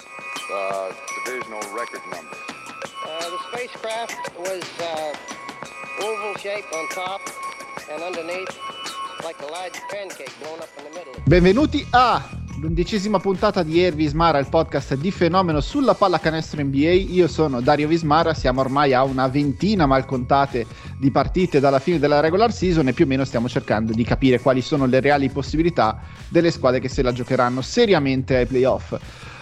uh, divisional record number. Uh, the spacecraft was uh, oval shaped on top and underneath like a large pancake blown up in the middle. Benvenuti a l'undicesima puntata di Air Vismara, il podcast di fenomeno sulla pallacanestro NBA. Io sono Dario Vismara, siamo ormai a una ventina malcontate di partite dalla fine della regular season e più o meno stiamo cercando di capire quali sono le reali possibilità delle squadre che se la giocheranno seriamente ai playoff.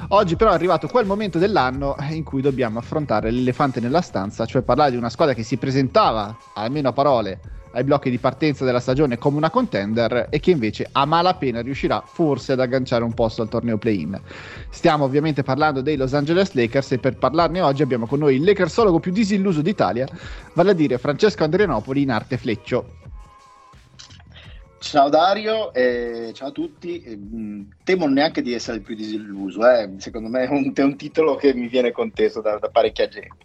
Oggi però è arrivato quel momento dell'anno in cui dobbiamo affrontare l'elefante nella stanza, cioè parlare di una squadra che si presentava, almeno a parole, ai blocchi di partenza della stagione come una contender e che invece a malapena riuscirà forse ad agganciare un posto al torneo play-in. Stiamo ovviamente parlando dei Los Angeles Lakers e per parlarne oggi abbiamo con noi il Lakersologo più disilluso d'Italia, vale a dire Francesco Andrianopoli in arte Fleccio. Ciao Dario, e ciao a tutti. Mm, temo neanche di essere il più disilluso, eh. secondo me è un, è un, titolo che mi viene contesto da, da parecchia gente.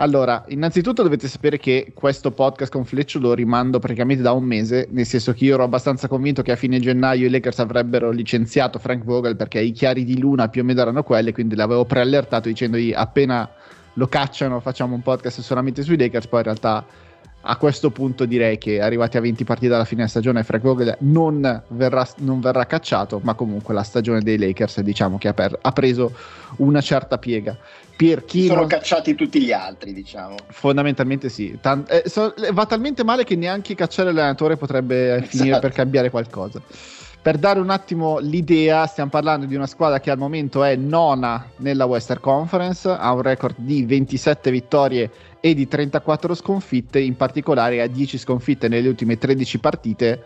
Allora, innanzitutto dovete sapere che questo podcast con Fleccio lo rimando praticamente da un mese, nel senso che io ero abbastanza convinto che a fine gennaio i Lakers avrebbero licenziato Frank Vogel perché i chiari di luna più o meno erano quelli, quindi l'avevo preallertato dicendogli appena lo cacciano facciamo un podcast solamente sui Lakers, poi in realtà a questo punto direi che arrivati a 20 partite alla fine della stagione Frank Vogel non verrà, non verrà cacciato, ma comunque la stagione dei Lakers diciamo che ha, per, ha preso una certa piega. Per chi Sono cacciati tutti gli altri, diciamo. Fondamentalmente sì. Tan- eh, so, va talmente male che neanche cacciare l'allenatore potrebbe esatto. finire per cambiare qualcosa. Per dare un attimo l'idea, stiamo parlando di una squadra che al momento è nona nella Western Conference, ha un record di 27 vittorie e di 34 sconfitte, in particolare ha 10 sconfitte nelle ultime 13 partite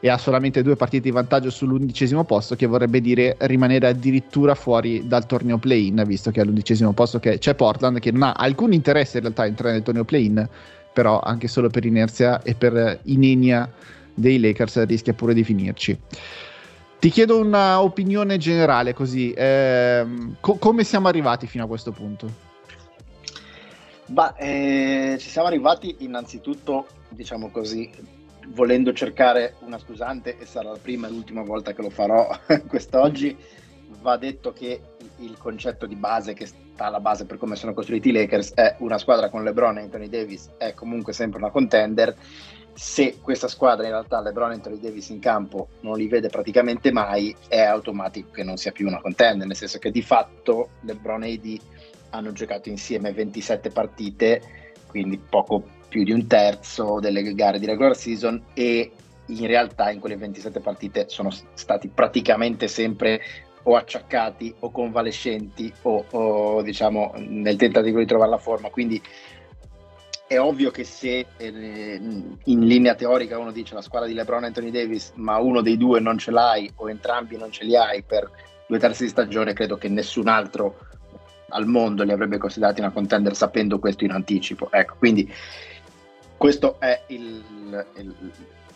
e ha solamente due partite di vantaggio sull'undicesimo posto, che vorrebbe dire rimanere addirittura fuori dal torneo play-in, visto che all'undicesimo posto c'è Portland, che non ha alcun interesse in realtà a entrare nel torneo play-in, però anche solo per inerzia e per inenia dei Lakers rischia pure di finirci. Ti chiedo un'opinione generale così, eh, co- come siamo arrivati fino a questo punto? Bah, eh, ci siamo arrivati innanzitutto, diciamo così, volendo cercare una scusante, e sarà la prima e l'ultima volta che lo farò quest'oggi, va detto che il concetto di base che sta alla base per come sono costruiti i Lakers è una squadra con LeBron e Anthony Davis è comunque sempre una contender. Se questa squadra in realtà LeBron e Anthony Davis in campo non li vede praticamente mai, è automatico che non sia più una contender, nel senso che di fatto LeBron e AD hanno giocato insieme 27 partite, quindi poco più di un terzo delle gare di regular season e in realtà in quelle 27 partite sono stati praticamente sempre o acciaccati o convalescenti o, o diciamo nel tentativo di trovare la forma. Quindi è ovvio che se eh, in linea teorica uno dice la squadra di LeBron e Anthony Davis ma uno dei due non ce l'hai o entrambi non ce li hai per due terzi di stagione credo che nessun altro al mondo li avrebbe considerati una contender sapendo questo in anticipo. Ecco quindi questo è il, il,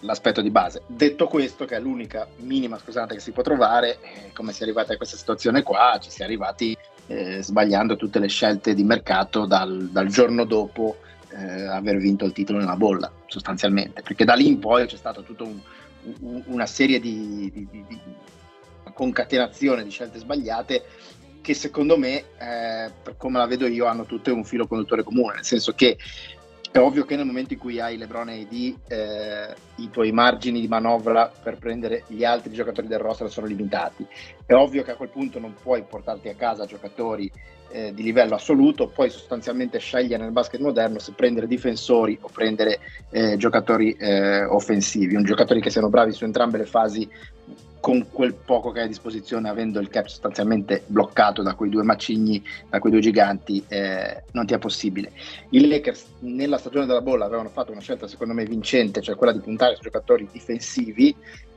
l'aspetto di base. Detto questo, che è l'unica minima scusante che si può trovare, eh, come si è arrivati a questa situazione qua, ci si è arrivati eh, sbagliando tutte le scelte di mercato dal, dal giorno dopo eh, aver vinto il titolo nella bolla, sostanzialmente, perché da lì in poi c'è stata tutta un, un, una serie di, di, di, di, concatenazione di scelte sbagliate che secondo me, eh, per come la vedo io, hanno tutte un filo conduttore comune, nel senso che è ovvio che nel momento in cui hai LeBron e AD eh, i tuoi margini di manovra per prendere gli altri giocatori del roster sono limitati. È ovvio che a quel punto non puoi portarti a casa giocatori eh, di livello assoluto, puoi sostanzialmente scegliere nel basket moderno se prendere difensori o prendere eh, giocatori eh, offensivi, un giocatori che siano bravi su entrambe le fasi con quel poco che hai a disposizione, avendo il cap sostanzialmente bloccato da quei due macigni, da quei due giganti, eh, non ti è possibile. I Lakers nella stagione della bolla avevano fatto una scelta secondo me vincente, cioè quella di puntare su giocatori difensivi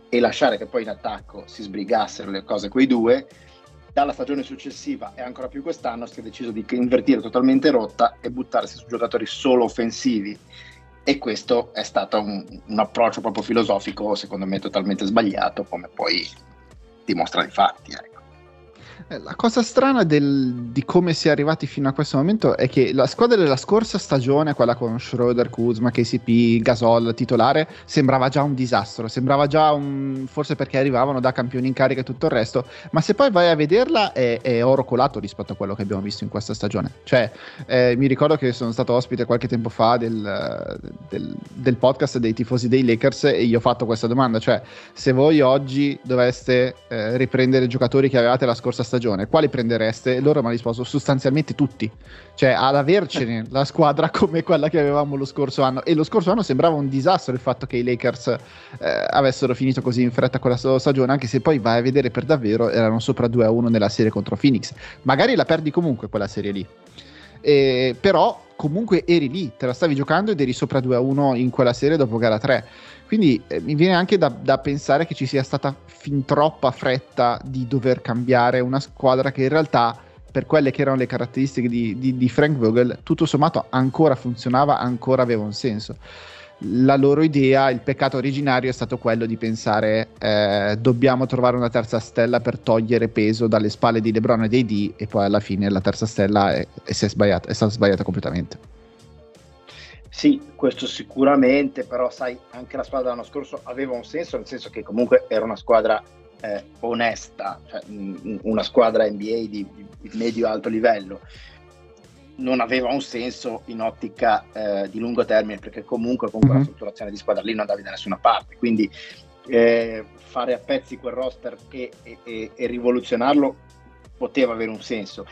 e lasciare che poi in attacco si sbrigassero le cose quei due. Dalla stagione successiva e ancora più quest'anno si è deciso di invertire totalmente rotta e buttarsi su giocatori solo offensivi e questo è stato un, un, approccio proprio filosofico secondo me totalmente sbagliato come poi dimostra i fatti ecco. La cosa strana del, di come si è arrivati fino a questo momento è che la squadra della scorsa stagione, quella con Schroeder, Kuzma, KCP, Gasol titolare, sembrava già un disastro, sembrava già un... forse perché arrivavano da campioni in carica e tutto il resto, ma se poi vai a vederla è, è oro colato rispetto a quello che abbiamo visto in questa stagione. Cioè, eh, mi ricordo che sono stato ospite qualche tempo fa del, del, del podcast dei tifosi dei Lakers e gli ho fatto questa domanda, cioè se voi oggi doveste eh, riprendere giocatori che avevate la scorsa stagione, quali prendereste? E loro mi hanno risposto sostanzialmente tutti, cioè ad avercene la squadra come quella che avevamo lo scorso anno e lo scorso anno sembrava un disastro il fatto che i Lakers eh, avessero finito così in fretta quella stagione, anche se poi vai a vedere per davvero erano sopra 2-1 nella serie contro Phoenix. Magari la perdi comunque quella serie lì. Eh, però comunque eri lì, te la stavi giocando ed eri sopra 2-1 in quella serie dopo gara 3. Quindi eh, mi viene anche da, da, pensare che ci sia stata fin troppa fretta di dover cambiare una squadra che in realtà, per quelle che erano le caratteristiche di, di, di Frank Vogel, tutto sommato ancora funzionava, ancora aveva un senso la loro idea, il peccato originario è stato quello di pensare eh, dobbiamo trovare una terza stella per togliere peso dalle spalle di LeBron e dei D e poi alla fine la terza stella è, è, è, sbagliata, è stata sbagliata completamente. Sì, questo sicuramente, però sai, anche la squadra dell'anno scorso aveva un senso, nel senso che comunque era una squadra eh, onesta, cioè, una squadra NBA di, di medio-alto livello. Non aveva un senso in ottica eh, di lungo termine perché comunque con quella mm-hmm. strutturazione di squadra lì non andavi da nessuna parte. Quindi eh, fare a pezzi quel roster e, e, e, rivoluzionarlo poteva avere un senso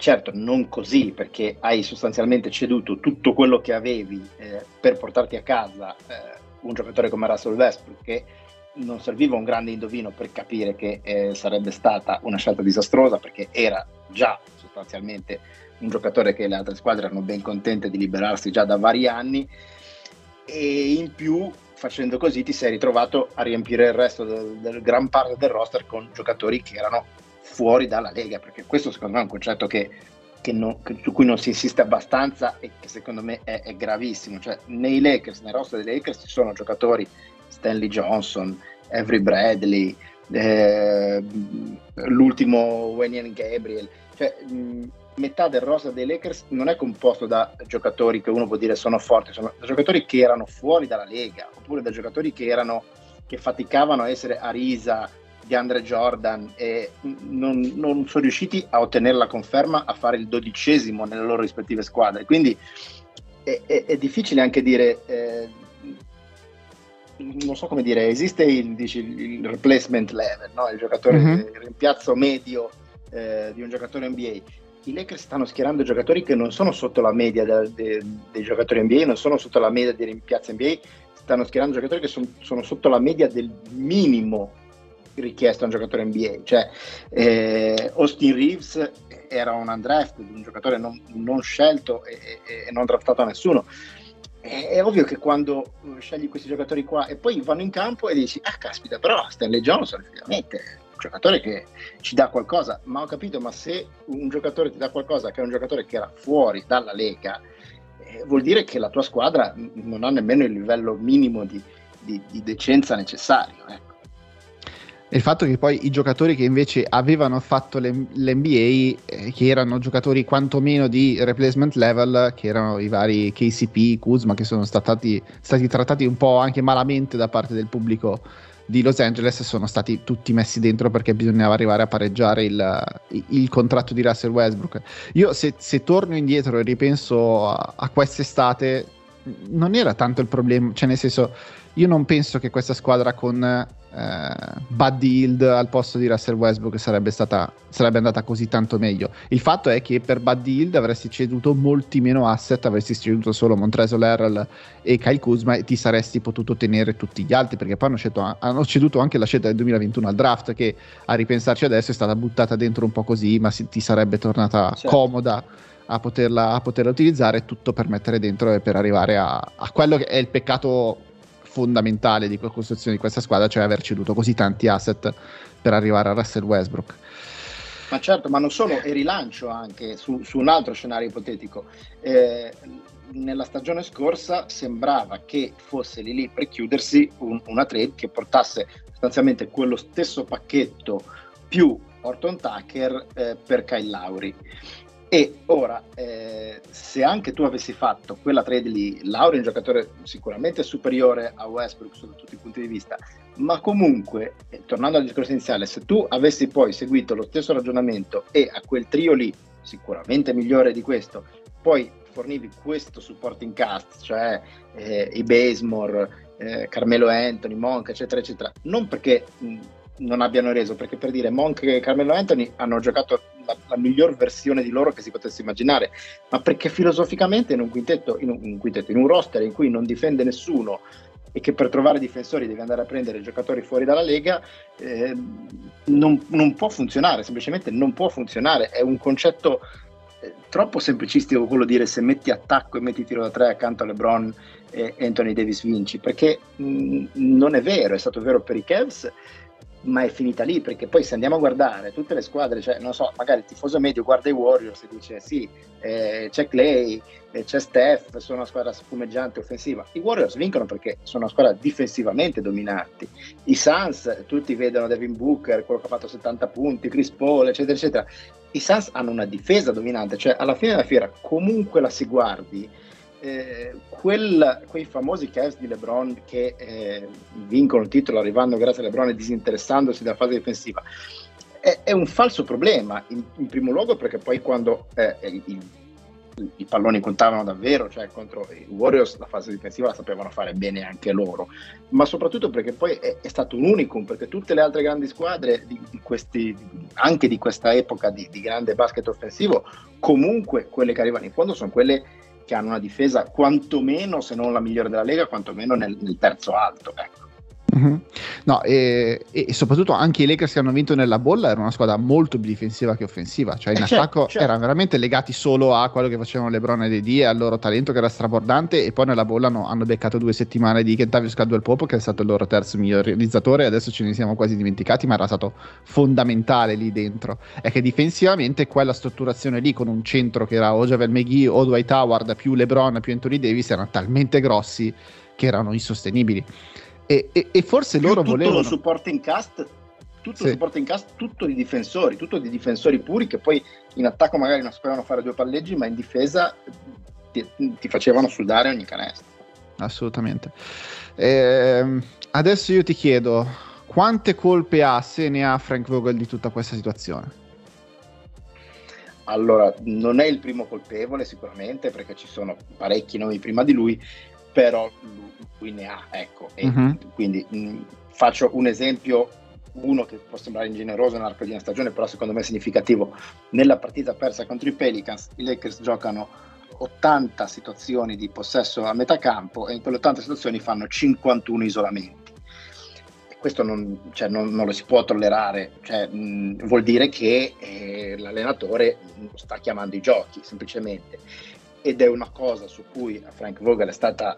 certo non così perché hai sostanzialmente ceduto tutto quello che avevi eh, per portarti a casa eh, un giocatore come Russell Westbrook che non serviva un grande indovino per capire che eh, sarebbe stata una scelta disastrosa perché era già sostanzialmente un giocatore che le altre squadre erano ben contente di liberarsi già da vari anni. E in più facendo così ti sei ritrovato a riempire il resto del, del gran parte del roster con giocatori che erano fuori dalla Lega, perché questo secondo me è un concetto che, che non, che, su cui non si insiste abbastanza e che secondo me è, è, gravissimo. Cioè, nei Lakers, nel roster dei Lakers ci sono giocatori Stanley Johnson, Avery Bradley, eh, l'ultimo Wayne Gabriel, cioè, mh, metà del roster dei Lakers non è composto da giocatori che uno può dire sono forti, sono da giocatori che erano fuori dalla Lega, oppure da giocatori che, erano, che faticavano a essere a risa di Andre Jordan e non, non, sono riusciti a ottenere la conferma a fare il dodicesimo nelle loro rispettive squadre. Quindi è, è, è difficile anche dire, eh, non so come dire, esiste il, dici, il replacement level, no? il giocatore, mm-hmm. il rimpiazzo medio eh, di un giocatore NBA i Lakers stanno schierando giocatori che non sono sotto la media de, de, dei giocatori NBA, non sono sotto la media dei rimpiazzi NBA, stanno schierando giocatori che son, sono sotto la media del minimo richiesto a un giocatore NBA. Cioè, eh, Austin Reeves era un undrafted, un giocatore non, non scelto e, e, e, non draftato a nessuno. È, è, ovvio che quando scegli questi giocatori qua e poi vanno in campo e dici, ah caspita, però Stanley Johnson effettivamente giocatore che ci dà qualcosa, ma ho capito, ma se un giocatore ti dà qualcosa che è un giocatore che era fuori dalla Lega, eh, vuol dire che la tua squadra non ha nemmeno il livello minimo di, di, di decenza necessario. Ecco. Il fatto che poi i giocatori che invece avevano fatto l'NBA, eh, che erano giocatori quantomeno di replacement level, che erano i vari KCP, Kuzma, che sono stati, stati trattati un po' anche malamente da parte del pubblico di Los Angeles sono stati tutti messi dentro perché bisognava arrivare a pareggiare il, il contratto di Russell Westbrook. Io se, se torno indietro e ripenso a, a quest'estate, non era tanto il problema, cioè nel senso, io non penso che questa squadra con eh, Buddy Hield al posto di Russell Westbrook sarebbe, stata, sarebbe andata così tanto meglio. Il fatto è che per Buddy Hield avresti ceduto molti meno asset, avresti ceduto solo Montrezl Harrell e Kyle Kuzma e ti saresti potuto tenere tutti gli altri perché poi hanno, scelto, hanno ceduto anche la scelta del 2021 al draft che a ripensarci adesso è stata buttata dentro un po' così ma si, ti sarebbe tornata certo. comoda. A poterla, a poterla, utilizzare tutto per mettere dentro e per arrivare a, a quello che è il peccato fondamentale di costruzione di questa squadra, cioè aver ceduto così tanti asset per arrivare a Russell Westbrook. Ma certo, ma non solo, e rilancio anche su, su un altro scenario ipotetico. Eh, nella stagione scorsa sembrava che fosse lì lì per chiudersi un, una trade che portasse sostanzialmente quello stesso pacchetto più Orton Tucker eh, per Kyle Lauri. E ora, eh, se anche tu avessi fatto quella trade lì, Lauri è un giocatore sicuramente superiore a Westbrook sotto tutti i punti di vista, ma comunque, eh, tornando al discorso iniziale, se tu avessi poi seguito lo stesso ragionamento e a quel trio lì, sicuramente migliore di questo, poi fornivi questo supporting cast, cioè eh, i Basemore, eh, Carmelo Anthony, Monk, eccetera, eccetera, non perché mh, non abbiano reso, perché per dire Monk e Carmelo Anthony hanno giocato la, la, miglior versione di loro che si potesse immaginare, ma perché filosoficamente in un quintetto, in un, in un, quintetto, in un roster in cui non difende nessuno e che per trovare difensori devi andare a prendere giocatori fuori dalla Lega, eh, non, non, può funzionare, semplicemente non può funzionare, è un concetto eh, troppo semplicistico quello di dire se metti attacco e metti tiro da tre accanto a LeBron e Anthony Davis vinci, perché mh, non è vero, è stato vero per i Cavs, ma è finita lì perché poi se andiamo a guardare tutte le squadre, cioè non so, magari il tifoso medio guarda i Warriors e dice sì, eh, c'è Clay, eh, c'è Steph, sono una squadra spumeggiante offensiva. I Warriors vincono perché sono una squadra difensivamente dominanti. I Suns, tutti vedono Devin Booker, quello che ha fatto 70 punti, Chris Paul, eccetera, eccetera. I Suns hanno una difesa dominante, cioè alla fine della fiera comunque la si guardi eh, quel, quei famosi Cavs di LeBron che eh, vincono il titolo arrivando grazie a LeBron e disinteressandosi dalla fase difensiva è, è un falso problema in, in, primo luogo perché poi quando eh, i, i, palloni contavano davvero cioè contro i Warriors la fase difensiva la sapevano fare bene anche loro ma soprattutto perché poi è, è stato un unicum perché tutte le altre grandi squadre di, di questi, anche di questa epoca di, di grande basket offensivo comunque quelle che arrivano in fondo sono quelle che hanno una difesa quantomeno, se non la migliore della Lega, quantomeno nel, nel terzo alto. Ecco. Mm-hmm. No, e, e, soprattutto anche i Lakers che hanno vinto nella bolla erano una squadra molto più difensiva che offensiva, cioè in eh, attacco certo. erano veramente legati solo a quello che facevano LeBron e DD e al loro talento che era strabordante e poi nella bolla hanno, hanno beccato due settimane di Kentavious Caldwell Popo che è stato il loro terzo miglior realizzatore e adesso ce ne siamo quasi dimenticati ma era stato fondamentale lì dentro è che difensivamente quella strutturazione lì con un centro che era o Javel McGee o Dwight Howard più LeBron più Anthony Davis erano talmente grossi che erano insostenibili e, e, e forse Più loro tutto volevano... Lo supporting cast, tutto sì. supporting cast, tutto di difensori, tutto di difensori puri che poi in attacco magari non sapevano fare due palleggi, ma in difesa ti, ti facevano sudare ogni canestro. Assolutamente. Eh, adesso io ti chiedo, quante colpe ha, se ne ha Frank Vogel di tutta questa situazione? Allora, non è il primo colpevole sicuramente perché ci sono parecchi nomi prima di lui, però lui ne ha, ecco. Uh-huh. Quindi mh, faccio un esempio, uno che può sembrare ingeneroso nell'arco di una stagione, però secondo me è significativo. Nella partita persa contro i Pelicans, i Lakers giocano 80 situazioni di possesso a metà campo e in quelle 80 situazioni fanno 51 isolamenti. E questo non, cioè, non, non, lo si può tollerare, cioè, mh, vuol dire che eh, l'allenatore sta chiamando i giochi semplicemente ed è una cosa su cui a Frank Vogel è stata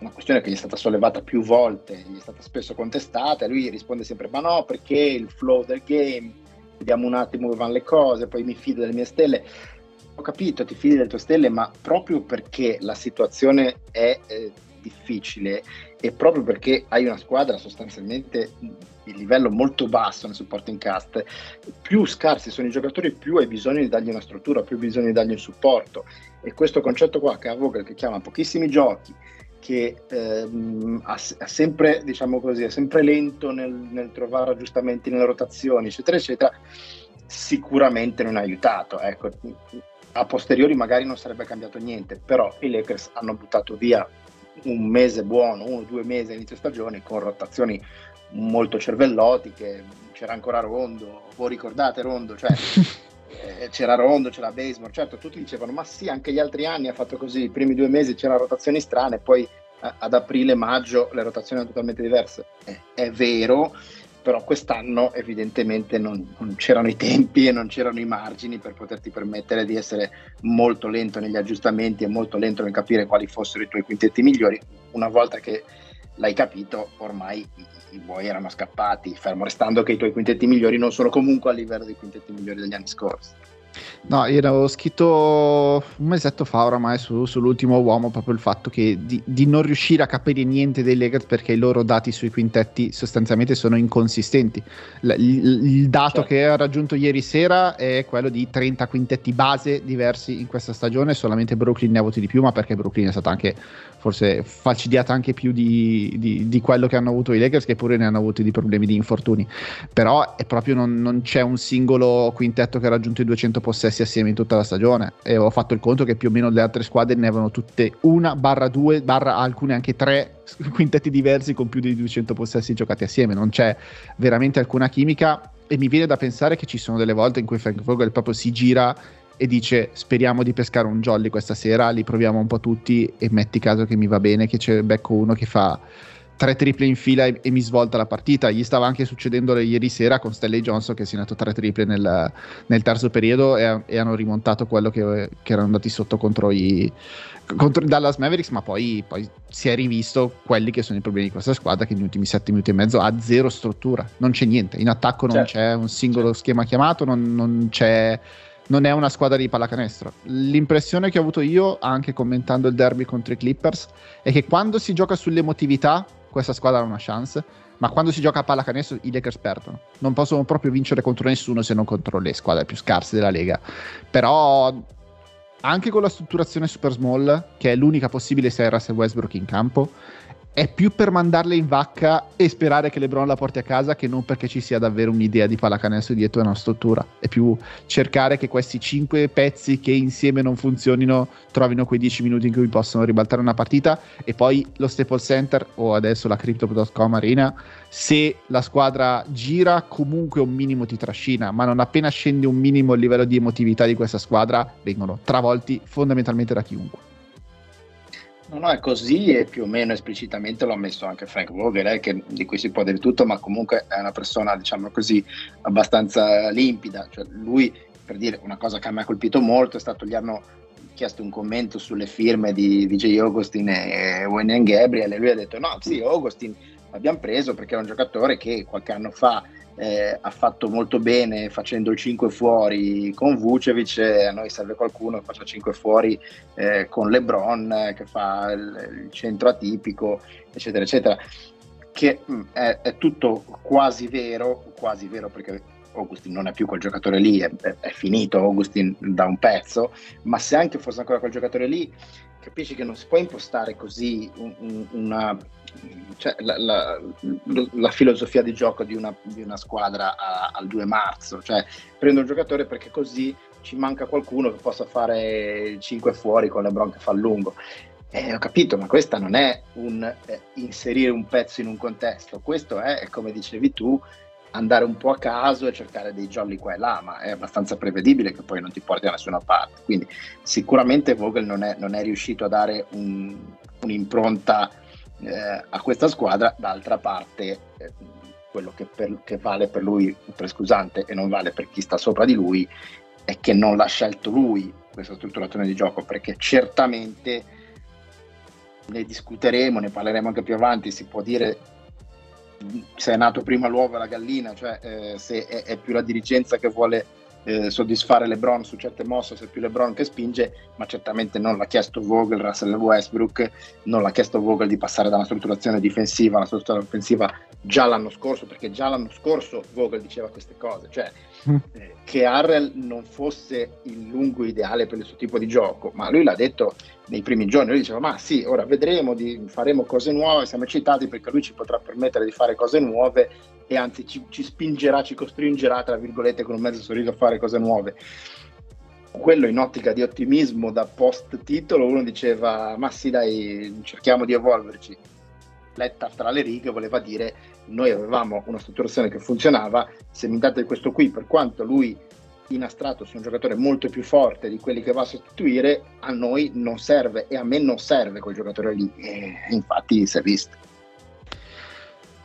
una questione che gli è stata sollevata più volte, gli è stata spesso contestata, e lui risponde sempre ma no perché il flow del game, vediamo un attimo dove vanno le cose, poi mi fido delle mie stelle. Ho capito, ti fidi delle tue stelle, ma proprio perché la situazione è eh, difficile e proprio perché hai una squadra sostanzialmente di livello molto basso nel supporting cast, più scarsi sono i giocatori, più hai bisogno di dargli una struttura, più hai bisogno di dargli un supporto. E questo concetto qua che Vogel, che chiama pochissimi giochi, che ehm, ha, ha, sempre, diciamo così, è sempre lento nel, nel, trovare aggiustamenti nelle rotazioni, eccetera, eccetera, sicuramente non ha aiutato. Ecco, a posteriori magari non sarebbe cambiato niente, però i Lakers hanno buttato via un mese buono, uno o due mesi inizio stagione con rotazioni molto cervellotiche, c'era ancora Rondo, voi ricordate Rondo, cioè eh, c'era Rondo, c'era Baseball, certo tutti dicevano ma sì anche gli altri anni ha fatto così, i primi due mesi c'erano rotazioni strane, poi eh, ad aprile-maggio le rotazioni erano totalmente diverse, eh, è vero, però quest'anno evidentemente non, non, c'erano i tempi e non c'erano i margini per poterti permettere di essere molto lento negli aggiustamenti e molto lento nel capire quali fossero i tuoi quintetti migliori. Una volta che l'hai capito, ormai i, i buoi erano scappati, fermo restando che i tuoi quintetti migliori non sono comunque a livello dei quintetti migliori degli anni scorsi. No, io avevo scritto un mesetto fa oramai su, sull'ultimo uomo proprio il fatto che di, di, non riuscire a capire niente dei Lakers perché i loro dati sui quintetti sostanzialmente sono inconsistenti. L- il, il, dato certo. che ha raggiunto ieri sera è quello di 30 quintetti base diversi in questa stagione, solamente Brooklyn ne ha avuti di più, ma perché Brooklyn è stata anche forse falcidiata anche più di, di, di, quello che hanno avuto i Lakers, che pure ne hanno avuti di problemi di infortuni. Però è proprio non, non, c'è un singolo quintetto che ha raggiunto i 200 possessi assieme in tutta la stagione. E ho fatto il conto che più o meno le altre squadre ne avevano tutte una, barra due, barra alcune anche tre quintetti diversi con più di 200 possessi giocati assieme. Non c'è veramente alcuna chimica. E mi viene da pensare che ci sono delle volte in cui Frank Vogel proprio si gira e dice speriamo di pescare un jolly questa sera, li proviamo un po' tutti e metti caso che mi va bene che c'è becco uno che fa tre triple in fila e, e, mi svolta la partita. Gli stava anche succedendo ieri sera con Stanley Johnson che ha segnato tre triple nel, nel terzo periodo e, e, hanno rimontato quello che, che, erano andati sotto contro i, contro i Dallas Mavericks, ma poi, poi, si è rivisto quelli che sono i problemi di questa squadra che negli ultimi sette minuti e mezzo ha zero struttura, non c'è niente, in attacco non certo. c'è un singolo certo. schema chiamato, non, non c'è non è una squadra di pallacanestro. L'impressione che ho avuto io, anche commentando il derby contro i Clippers, è che quando si gioca sull'emotività, questa squadra ha una chance, ma quando si gioca a pallacanestro i Lakers perdono. Non possono proprio vincere contro nessuno se non contro le squadre più scarse della Lega. Però anche con la strutturazione super small, che è l'unica possibile se hai Russell Westbrook in campo, è più per mandarle in vacca e sperare che LeBron la porti a casa che non perché ci sia davvero un'idea di pallacanestro dietro una struttura. È più cercare che questi cinque pezzi che insieme non funzionino trovino quei 10 minuti in cui possono ribaltare una partita e poi lo Staples Center o adesso la Crypto.com Arena se la squadra gira comunque un minimo ti trascina ma non appena scende un minimo il livello di emotività di questa squadra vengono travolti fondamentalmente da chiunque. No, no, è così e più o meno esplicitamente l'ha messo anche Frank Vogel, eh, che, di cui si può dire tutto, ma comunque è una persona, diciamo così, abbastanza limpida. Cioè, lui, per dire una cosa che me ha colpito molto, è stato gli hanno chiesto un commento sulle firme di DJ Augustin e Wayne Gabriel e lui ha detto no, sì, Augustin l'abbiamo preso perché è un giocatore che qualche anno fa eh, ha fatto molto bene facendo il 5 fuori con Vucevic a noi serve qualcuno che faccia 5 fuori eh, con LeBron che fa il, il, centro atipico eccetera eccetera. Che mh, mm, è, è, tutto quasi vero quasi vero perché Augustin non è più quel giocatore lì è, è finito Augustin da un pezzo ma se anche fosse ancora quel giocatore lì capisci che non si può impostare così un, un, una, cioè, la, la, la, filosofia di gioco di una, di una squadra a, al 2 marzo, cioè prendo un giocatore perché così ci manca qualcuno che possa fare 5 fuori con LeBron che fa lungo. Eh, ho capito, ma questa non è un eh, inserire un pezzo in un contesto, questo è, come dicevi tu, andare un po' a caso e cercare dei jolly qua e là, ma è abbastanza prevedibile che poi non ti porti da nessuna parte. Quindi sicuramente Vogel non è, non è riuscito a dare un, un'impronta eh, a questa squadra, d'altra parte eh, quello che, per, che, vale per lui, per scusante, e non vale per chi sta sopra di lui, è che non l'ha scelto lui questa strutturazione di gioco, perché certamente ne discuteremo, ne parleremo anche più avanti, si può dire se è nato prima l'uovo e la gallina, cioè eh, se è, è, più la dirigenza che vuole eh, soddisfare LeBron su certe mosse, se è più LeBron che spinge, ma certamente non l'ha chiesto Vogel, Russell Westbrook, non l'ha chiesto Vogel di passare da una strutturazione difensiva a una strutturazione offensiva già l'anno scorso, perché già l'anno scorso Vogel diceva queste cose, cioè che Harrell non fosse il lungo ideale per il suo tipo di gioco, ma lui l'ha detto nei primi giorni, lui diceva ma sì, ora vedremo, di, faremo cose nuove, siamo eccitati perché lui ci potrà permettere di fare cose nuove e anzi ci, ci spingerà, ci costringerà, tra virgolette, con un mezzo sorriso a fare cose nuove. Quello in ottica di ottimismo da post titolo, uno diceva ma sì dai, cerchiamo di evolverci. Letta tra le righe voleva dire noi avevamo una strutturazione che funzionava, se mi date questo qui, per quanto lui in astratto sia un giocatore molto più forte di quelli che va a sostituire, a noi non serve e a me non serve quel giocatore lì. E infatti si è visto.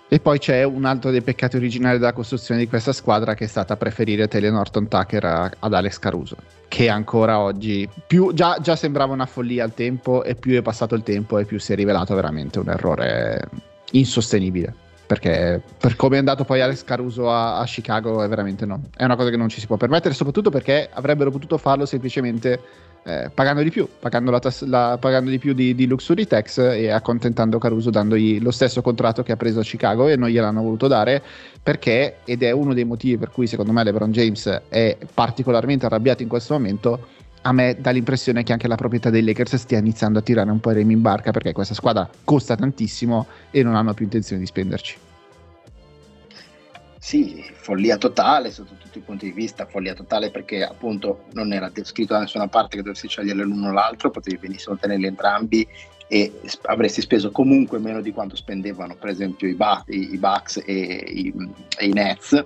E poi c'è un altro dei peccati originali della costruzione di questa squadra che è stata preferire Tele Norton Tucker a, ad Alex Caruso, che ancora oggi più, già, già, sembrava una follia al tempo e più è passato il tempo e più si è rivelato veramente un errore insostenibile perché per come è andato poi Alex Caruso a, a Chicago è veramente no. È una cosa che non ci si può permettere, soprattutto perché avrebbero potuto farlo semplicemente eh, pagando di più, pagando, la tas- la, pagando di più di, di, luxury tax e accontentando Caruso dandogli lo stesso contratto che ha preso a Chicago e non gliel'hanno voluto dare perché, ed è uno dei motivi per cui secondo me LeBron James è particolarmente arrabbiato in questo momento, a me dà l'impressione che anche la proprietà dei Lakers stia iniziando a tirare un po' i remi in barca perché questa squadra costa tantissimo e non hanno più intenzione di spenderci. Sì, follia totale sotto tutti i punti di vista, follia totale perché appunto non era scritto da nessuna parte che dovessi scegliere l'uno o l'altro, potevi benissimo tenerli entrambi e avresti speso comunque meno di quanto spendevano per esempio i, ba- i, Bucks e i, e i Nets,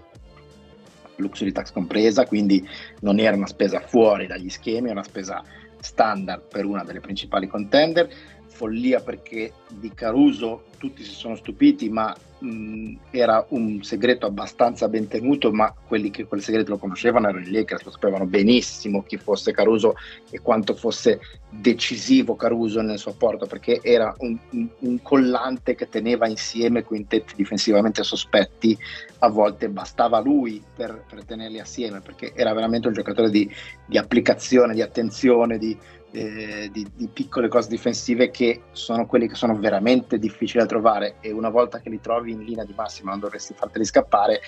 luxury tax compresa, quindi non era una spesa fuori dagli schemi, è una spesa standard per una delle principali contender. Follia perché di Caruso tutti si sono stupiti, ma mh, era un segreto abbastanza ben tenuto, ma quelli che quel segreto lo conoscevano erano i Lakers, lo sapevano benissimo chi fosse Caruso e quanto fosse decisivo Caruso nel suo apporto, perché era un, un, un collante che teneva insieme quintetti difensivamente sospetti, a volte bastava lui per, per tenerli assieme, perché era veramente un giocatore di, di applicazione, di attenzione, di eh, di, di, piccole cose difensive che sono quelli che sono veramente difficili da trovare e una volta che li trovi in linea di massima non dovresti farteli scappare.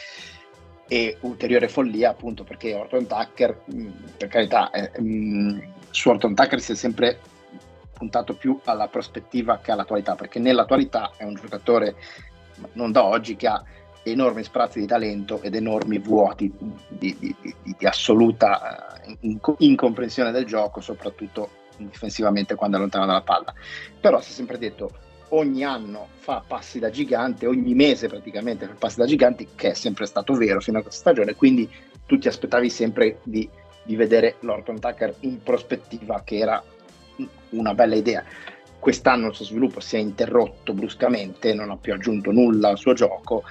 E ulteriore follia appunto perché Orton Tucker mh, mm, per carità eh, mh, mm, su Orton Tucker si è sempre puntato più alla prospettiva che all'attualità perché nell'attualità è un giocatore non da oggi che ha enormi sprazzi di talento ed enormi vuoti di, di, di, di assoluta uh, incomprensione del gioco, soprattutto difensivamente quando è lontano dalla palla. Però si è sempre detto ogni anno fa passi da gigante, ogni mese praticamente fa passi da giganti, che è sempre stato vero fino a questa stagione, quindi tu ti aspettavi sempre di, di vedere Lorton Tucker in prospettiva, che era una bella idea. Quest'anno il suo sviluppo si è interrotto bruscamente, non ha più aggiunto nulla al suo gioco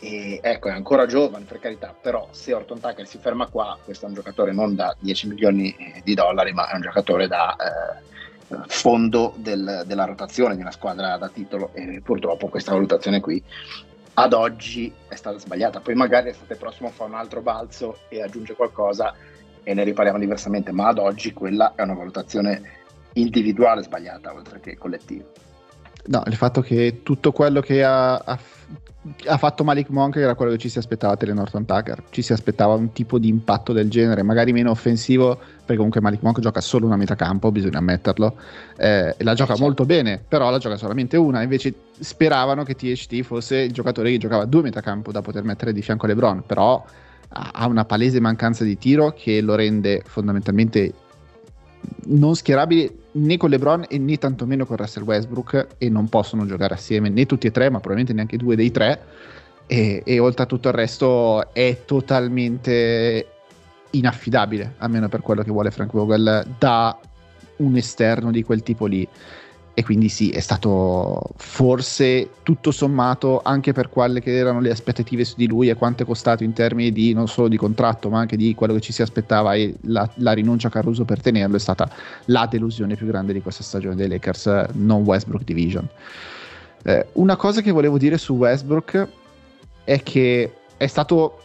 e ecco, è ancora giovane per carità, però se Orton Tucker si ferma qua, questo è un giocatore non da 10 milioni di dollari, ma è un giocatore da eh, fondo del, della rotazione di una squadra da titolo e purtroppo questa valutazione qui ad oggi è stata sbagliata. Poi magari l'estate prossima fa un altro balzo e aggiunge qualcosa e ne ripariamo diversamente, ma ad oggi quella è una valutazione individuale sbagliata oltre che collettiva. No, il fatto che tutto quello che ha, ha ha fatto Malik Monk era quello che ci si aspettava da Norton Tucker ci si aspettava un tipo di impatto del genere magari meno offensivo perché comunque Malik Monk gioca solo una metà campo bisogna ammetterlo eh, la gioca certo. molto bene però la gioca solamente una invece speravano che THT fosse il giocatore che giocava due metà campo da poter mettere di fianco a LeBron però ha una palese mancanza di tiro che lo rende fondamentalmente non schierabile né con LeBron e né tantomeno con Russell Westbrook e non possono giocare assieme né tutti e tre, ma probabilmente neanche due dei tre. E, e oltre a tutto il resto è totalmente inaffidabile, almeno per quello che vuole Frank Vogel, da un esterno di quel tipo lì e quindi sì, è stato forse tutto sommato anche per quelle che erano le aspettative su di lui e quanto è costato in termini di non solo di contratto ma anche di quello che ci si aspettava e la, la rinuncia a Caruso per tenerlo è stata la delusione più grande di questa stagione dei Lakers, non Westbrook Division. Eh, una cosa che volevo dire su Westbrook è che è stato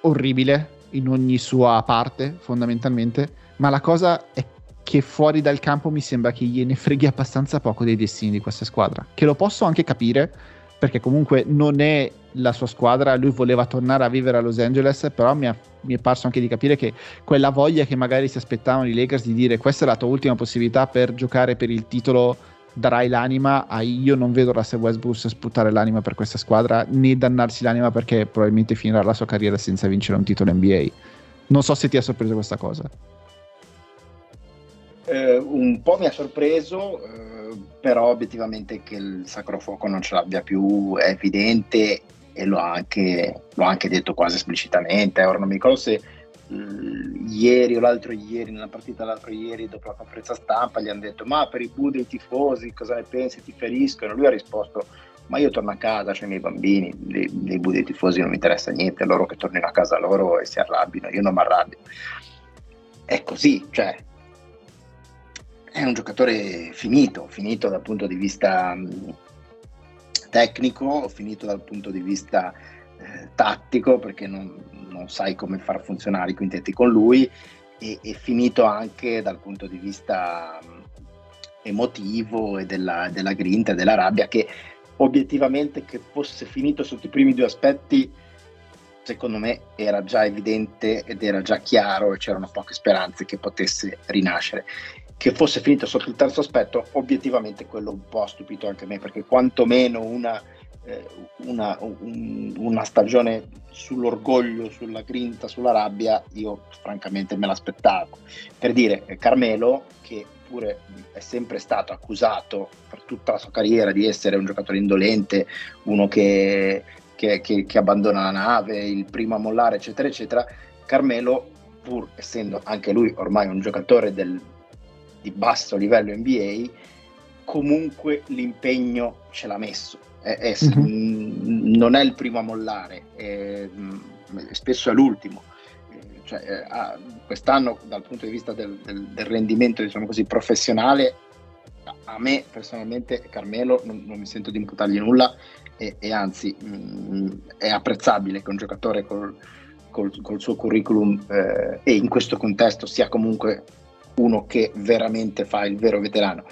orribile in ogni sua parte fondamentalmente, ma la cosa è che fuori dal campo mi sembra che gliene freghi abbastanza poco dei destini di questa squadra. Che lo posso anche capire, perché comunque non è la sua squadra, lui voleva tornare a vivere a Los Angeles, però mi, ha, mi è parso anche di capire che quella voglia che magari si aspettavano i Lakers di dire questa è la tua ultima possibilità per giocare per il titolo darai l'anima a io non vedo Russell Westbrook sputare l'anima per questa squadra né dannarsi l'anima perché probabilmente finirà la sua carriera senza vincere un titolo NBA non so se ti ha sorpreso questa cosa eh, un po' mi ha sorpreso, eh, però obiettivamente che il Sacro Fuoco non ce l'abbia più è evidente e l'ho anche, l'ho anche detto quasi esplicitamente. Ora non mi ricordo se uh, ieri o l'altro ieri, nella partita l'altro ieri, dopo la conferenza stampa, gli hanno detto ma per i bu dei tifosi cosa ne pensi, ti feriscono? Lui ha risposto ma io torno a casa, ho i miei bambini, dei, dei bu dei tifosi non mi interessa niente, loro che tornino a casa loro e si arrabbino, io non mi arrabbio. È così, cioè è un giocatore finito, finito dal punto di vista tecnico, finito dal punto di vista eh, tattico, perché non, non, sai come far funzionare i quintetti con lui, e, e finito anche dal punto di vista mh, emotivo e della, della grinta e della rabbia, che obiettivamente che fosse finito sotto i primi due aspetti secondo me era già evidente ed era già chiaro e c'erano poche speranze che potesse rinascere. Che fosse finito sotto il terzo aspetto, obiettivamente quello un po' ha stupito anche me, perché quantomeno una, eh, una, un, una stagione sull'orgoglio, sulla grinta, sulla rabbia, io francamente me l'aspettavo. Per dire, Carmelo, che pure è sempre stato accusato per tutta la sua carriera di essere un giocatore indolente, uno che che, che, che abbandona la nave, il primo a mollare, eccetera, eccetera. Carmelo, pur essendo anche lui ormai un giocatore del, di basso livello NBA, comunque l'impegno ce l'ha messo. È, è, mm-hmm. Non è il primo a mollare, è, spesso è l'ultimo. Cioè, quest'anno, dal punto di vista del, del, del rendimento diciamo così, professionale, a me personalmente Carmelo non, non, mi sento di imputargli nulla e, e anzi mh, mm, è apprezzabile che un giocatore col, col, col suo curriculum eh, e in questo contesto sia comunque uno che veramente fa il vero veterano.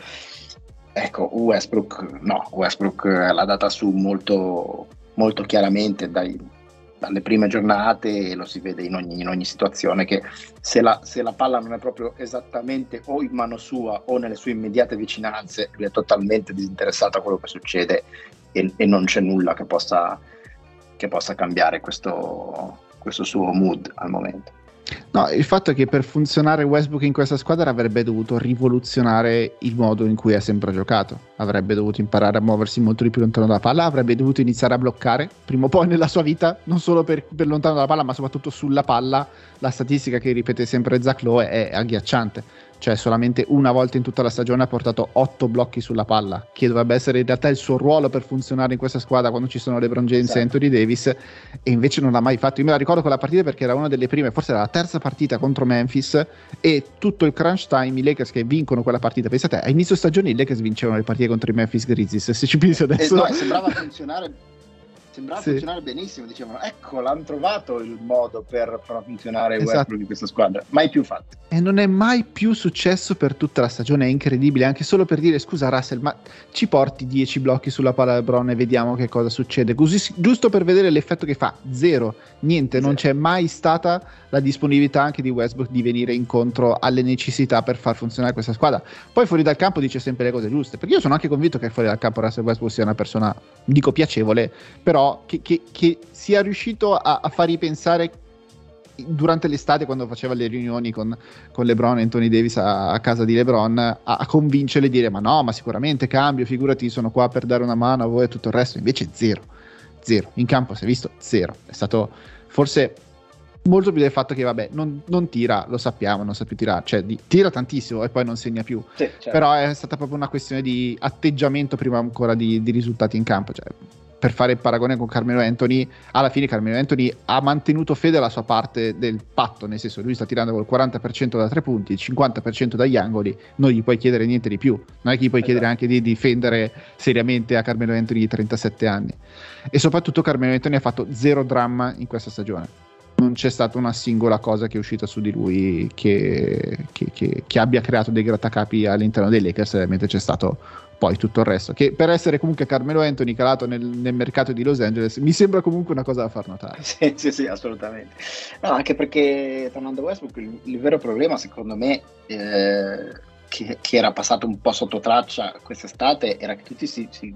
Ecco, Westbrook no, Westbrook l'ha data su molto, molto chiaramente dai, dalle prime giornate e lo si vede in ogni, in ogni situazione che se la, se la, palla non è proprio esattamente o in mano sua o nelle sue immediate vicinanze, lui è totalmente disinteressato a quello che succede e, e non c'è nulla che possa, che possa cambiare questo, questo suo mood al momento. No, il fatto è che per funzionare Westbrook in questa squadra avrebbe dovuto rivoluzionare il modo in cui ha sempre giocato. Avrebbe dovuto imparare a muoversi molto di più lontano dalla palla, avrebbe dovuto iniziare a bloccare prima o poi nella sua vita, non solo per, per lontano dalla palla, ma soprattutto sulla palla. La statistica che ripete sempre Zach Lowe è agghiacciante cioè solamente una volta in tutta la stagione ha portato 8 blocchi sulla palla, che dovrebbe essere in realtà il suo ruolo per funzionare in questa squadra quando ci sono LeBron James sì. e Anthony Davis, e invece non l'ha mai fatto. Io me la ricordo quella partita perché era una delle prime, forse era la terza partita contro Memphis, e tutto il crunch time, i Lakers che vincono quella partita, pensate, a inizio stagione i Lakers vincevano le partite contro i Memphis Grizzlies, se ci pensi adesso... Eh, no, sembrava funzionare sembrava sì. funzionare benissimo. Dicevano, ecco, l'hanno trovato il modo per far funzionare esatto. Westbrook in questa squadra. Mai più fatto. E non è mai più successo per tutta la stagione. È incredibile. Anche solo per dire, scusa, Russell, ma ci porti 10 blocchi sulla palla Lebron e vediamo che cosa succede. Così, giusto per vedere l'effetto che fa. Zero. Niente, Zero. non c'è mai stata la disponibilità anche di Westbrook di venire incontro alle necessità per far funzionare questa squadra. Poi fuori dal campo dice sempre le cose giuste. Perché io sono anche convinto che fuori dal campo Russell Westbrook sia una persona, dico piacevole, però che, che, che sia riuscito a, a far ripensare durante l'estate quando faceva le riunioni con, con LeBron e Anthony Davis a, a casa di LeBron a, a convincerle e dire ma no ma sicuramente cambio figurati sono qua per dare una mano a voi e tutto il resto. Invece zero zero. In campo si è visto zero. È stato forse molto più del fatto che vabbè non, non tira lo sappiamo non sa più tirare. Cioè di, tira tantissimo e poi non segna più. Sì, certo. però è stata proprio una questione di atteggiamento prima ancora di, di risultati in campo. Cioè per fare il paragone con Carmelo Anthony, alla fine Carmelo Anthony ha mantenuto fede alla sua parte del patto, nel senso lui sta tirando col 40% da tre punti, il 50% dagli angoli, non gli puoi chiedere niente di più, non è che gli puoi esatto. chiedere anche di difendere seriamente a Carmelo Anthony di 37 anni. E soprattutto Carmelo Anthony ha fatto zero dramma in questa stagione. Non c'è stata una singola cosa che è uscita su di lui che, che, che, che abbia creato dei grattacapi all'interno dei Lakers, mentre c'è stato poi tutto il resto. Che per essere comunque Carmelo Anthony calato nel, nel, mercato di Los Angeles mi sembra comunque una cosa da far notare. Sì, sì, sì, assolutamente. No, anche perché tornando a Westbrook, il, il vero problema secondo me, eh, che, che, era passato un po' sotto traccia quest'estate, era che tutti si, si,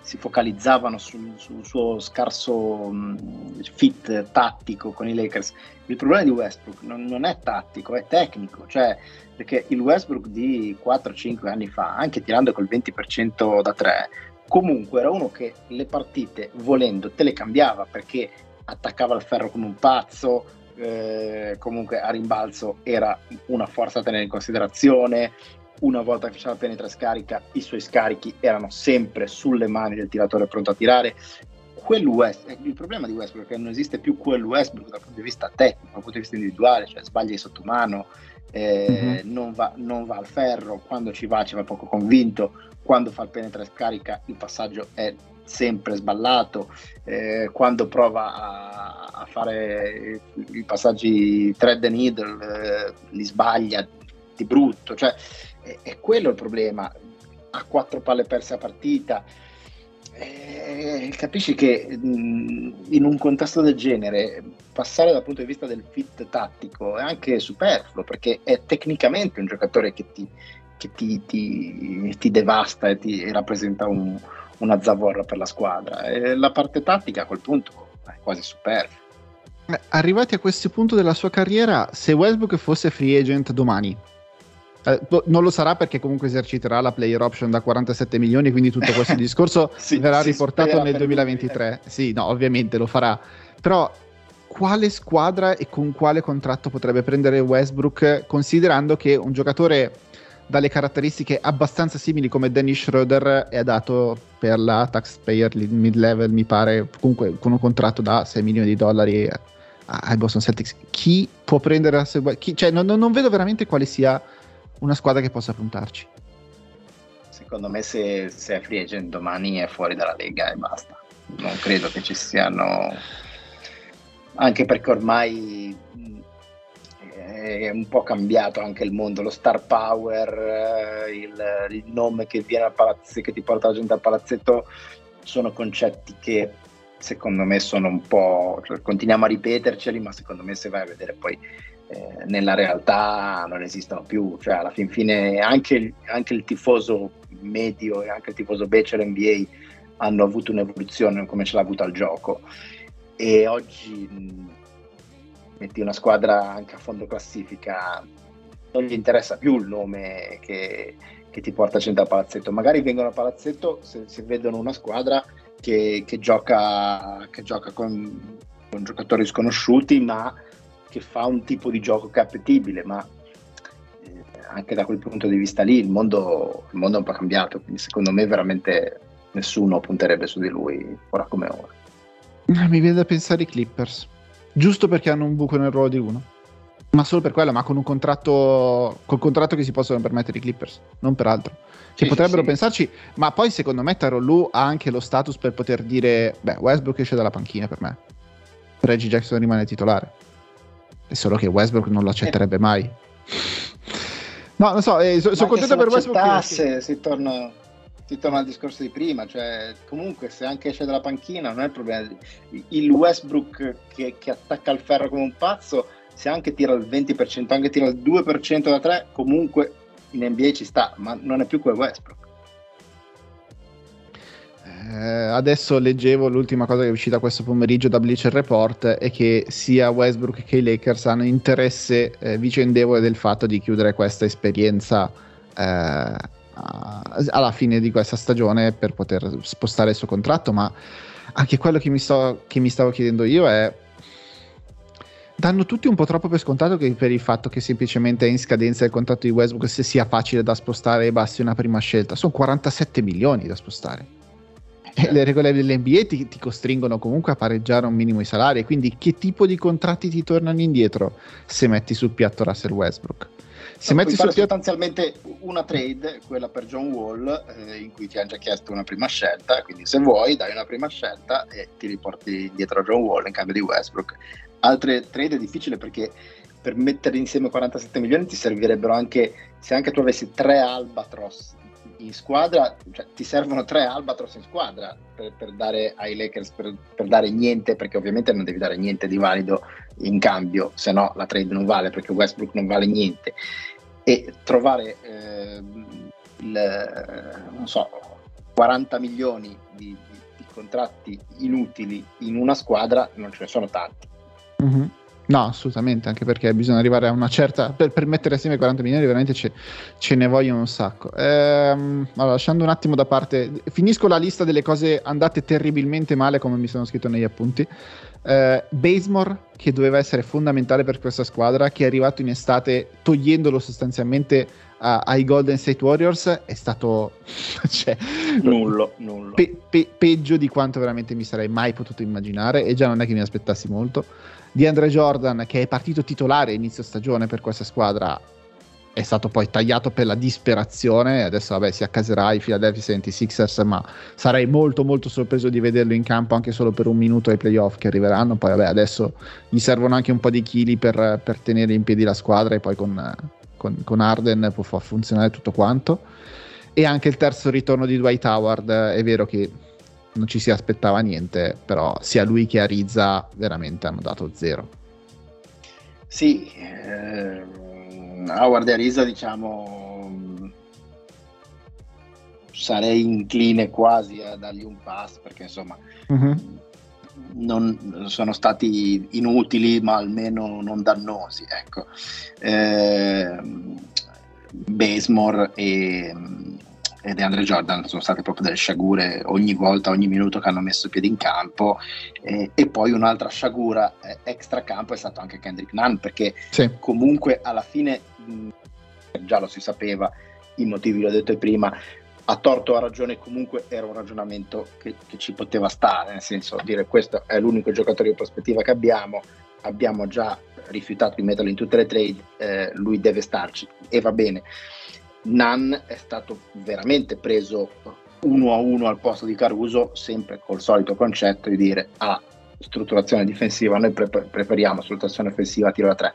si focalizzavano sul, sul, suo scarso mh, fit tattico con i Lakers. Il problema di Westbrook non, non è tattico, è tecnico, cioè perché il Westbrook di 4-5 anni fa, anche tirando col 20% da 3, comunque era uno che le partite volendo te le cambiava perché attaccava il ferro come un pazzo, eh, comunque a rimbalzo era una forza da tenere in considerazione, una volta che faceva penetra scarica, i suoi scarichi erano sempre sulle mani del tiratore pronto a tirare. Quel West, eh, il problema di Westbrook è che non esiste più quel Westbrook dal punto di vista tecnico, dal punto di vista individuale, cioè sbaglia sotto mano, eh, mm-hmm. non, va, non, va, al ferro, quando ci va ci va poco convinto, quando fa il penetra e scarica il passaggio è sempre sballato, eh, quando prova a, a, fare i passaggi thread and needle eh, li sbaglia di brutto, cioè è, è quello il problema, ha quattro palle perse a partita eh, capisci che in un contesto del genere passare dal punto di vista del fit tattico è anche superfluo perché è tecnicamente un giocatore che ti, che ti, ti, ti devasta e ti rappresenta un, una zavorra per la squadra e la parte tattica a quel punto è quasi superflua. Arrivati a questo punto della sua carriera, se Westbrook fosse free agent domani, eh, non lo sarà perché comunque eserciterà la player option da 47 milioni, quindi tutto questo discorso sì, verrà riportato nel 2023. Lui. Sì, no, ovviamente lo farà. Però quale squadra e con quale contratto potrebbe prendere Westbrook, considerando che un giocatore dalle caratteristiche abbastanza simili come Dennis Schroeder è dato per la taxpayer mid-level, mi pare, comunque con un contratto da 6 milioni di dollari ai Boston Celtics. Chi può prendere la chi, cioè, non, non vedo veramente quale sia una squadra che possa puntarci. Secondo me se, se è free agent domani è fuori dalla Lega e basta. Non credo che ci siano... Anche perché ormai è un po' cambiato anche il mondo, lo star power, il, il nome che viene al palazzetto, che ti porta la gente al palazzetto, sono concetti che secondo me sono un po', cioè, continuiamo a ripeterceli, ma secondo me se vai a vedere poi eh, nella realtà non esistono più, cioè alla fin fine anche anche il tifoso medio e anche il tifoso bachelor NBA hanno avuto un'evoluzione come ce l'ha avuta il gioco. E oggi metti una squadra anche a fondo classifica non gli interessa più il nome che, che ti porta gente al palazzetto. Magari vengono al palazzetto se, se vedono una squadra che, che gioca, che gioca con, con giocatori sconosciuti ma che fa un tipo di gioco che è appetibile, ma eh, anche da quel punto di vista lì il mondo, il mondo è un po' cambiato, quindi secondo me veramente nessuno punterebbe su di lui ora come ora. Eh, mi viene da pensare i Clippers, giusto perché hanno un buco nel ruolo di uno. Ma solo per quello, ma con un contratto, col contratto che si possono permettere i Clippers, non per altro. Che sì, potrebbero sì. pensarci, ma poi secondo me Taro Lu ha anche lo status per poter dire, beh, Westbrook esce dalla panchina per me. Reggie Jackson rimane titolare. È solo che Westbrook non lo accetterebbe mai. No, non so, eh, so, sono contento per Westbrook. Che... Si torna, si torna al discorso di prima, cioè comunque se anche esce dalla panchina non è il problema. Il Westbrook che, che attacca il ferro come un pazzo, se anche tira il 20%, anche tira il 2% da 3, comunque in NBA ci sta, ma non è più quel Westbrook. Eh, adesso leggevo l'ultima cosa che è uscita questo pomeriggio da Bleacher Report è che sia Westbrook che i Lakers hanno interesse eh, vicendevole del fatto di chiudere questa esperienza eh, alla fine di questa stagione per poter spostare il suo contratto, ma anche quello che mi, sto, che mi stavo chiedendo io è danno tutti un po' troppo per scontato che per il fatto che semplicemente è in scadenza il contratto di Westbrook se sia facile da spostare e basti una prima scelta. Sono 47 milioni da spostare. Certo. le regole dell'NBA ti, ti, costringono comunque a pareggiare un minimo i salari, quindi che tipo di contratti ti tornano indietro se metti sul piatto Russell Westbrook? Se no, metti sul piatto... sostanzialmente una trade, quella per John Wall, eh, in cui ti hanno già chiesto una prima scelta, quindi se vuoi dai una prima scelta e ti riporti dietro a John Wall in cambio di Westbrook. Altre trade è difficile perché per mettere insieme 47 milioni ti servirebbero anche, se anche tu avessi tre Albatros in squadra, cioè, ti servono tre Albatros in squadra per, per dare ai Lakers, per, per, dare niente, perché ovviamente non devi dare niente di valido in cambio, se no la trade non vale, perché Westbrook non vale niente. E trovare eh, il, non so, 40 milioni di, di, di, contratti inutili in una squadra non ce ne sono tanti. Mm-hmm. No, assolutamente, anche perché bisogna arrivare a una certa... Per, per mettere assieme 40 milioni veramente ce, ce ne vogliono un sacco. Ehm, allora, lasciando un attimo da parte... Finisco la lista delle cose andate terribilmente male, come mi sono scritto negli appunti. Eh, Basemore, che doveva essere fondamentale per questa squadra, che è arrivato in estate togliendolo sostanzialmente a, ai Golden State Warriors è stato cioè, nullo, nullo. Pe, pe, peggio di quanto veramente mi sarei mai potuto immaginare e già non è che mi aspettassi molto. Di Andre Jordan che è partito titolare inizio stagione per questa squadra è stato poi tagliato per la disperazione. Adesso, vabbè, si accaserà i Philadelphia 76ers, ma sarei molto, molto sorpreso di vederlo in campo anche solo per un minuto ai playoff che arriveranno. Poi, vabbè, adesso gli servono anche un po' di chili per, per tenere in piedi la squadra e poi con, con, con Arden può far funzionare tutto quanto. E anche il terzo ritorno di Dwight Howard, è vero che non ci si aspettava niente, però sia lui che Arizza veramente hanno dato zero. Sì, eh Howard e Arisa diciamo sarei incline quasi a dargli un pass perché insomma uh-huh. non sono stati inutili ma almeno non dannosi ecco eh, Basemore e, e DeAndre Jordan sono state proprio delle sciagure ogni volta, ogni minuto che hanno messo piede in campo eh, e poi un'altra sciagura eh, extra campo è stato anche Kendrick Nunn perché sì. comunque alla fine già lo si sapeva, i motivi li ho detto prima, a torto o a ragione comunque era un ragionamento che, che, ci poteva stare, nel senso dire questo è l'unico giocatore di prospettiva che abbiamo, abbiamo già rifiutato di metterlo in tutte le trade, eh, lui deve starci e va bene. Nan è stato veramente preso uno a uno al posto di Caruso, sempre col solito concetto di dire ah, strutturazione difensiva, noi pre- preferiamo strutturazione offensiva, tiro da tre.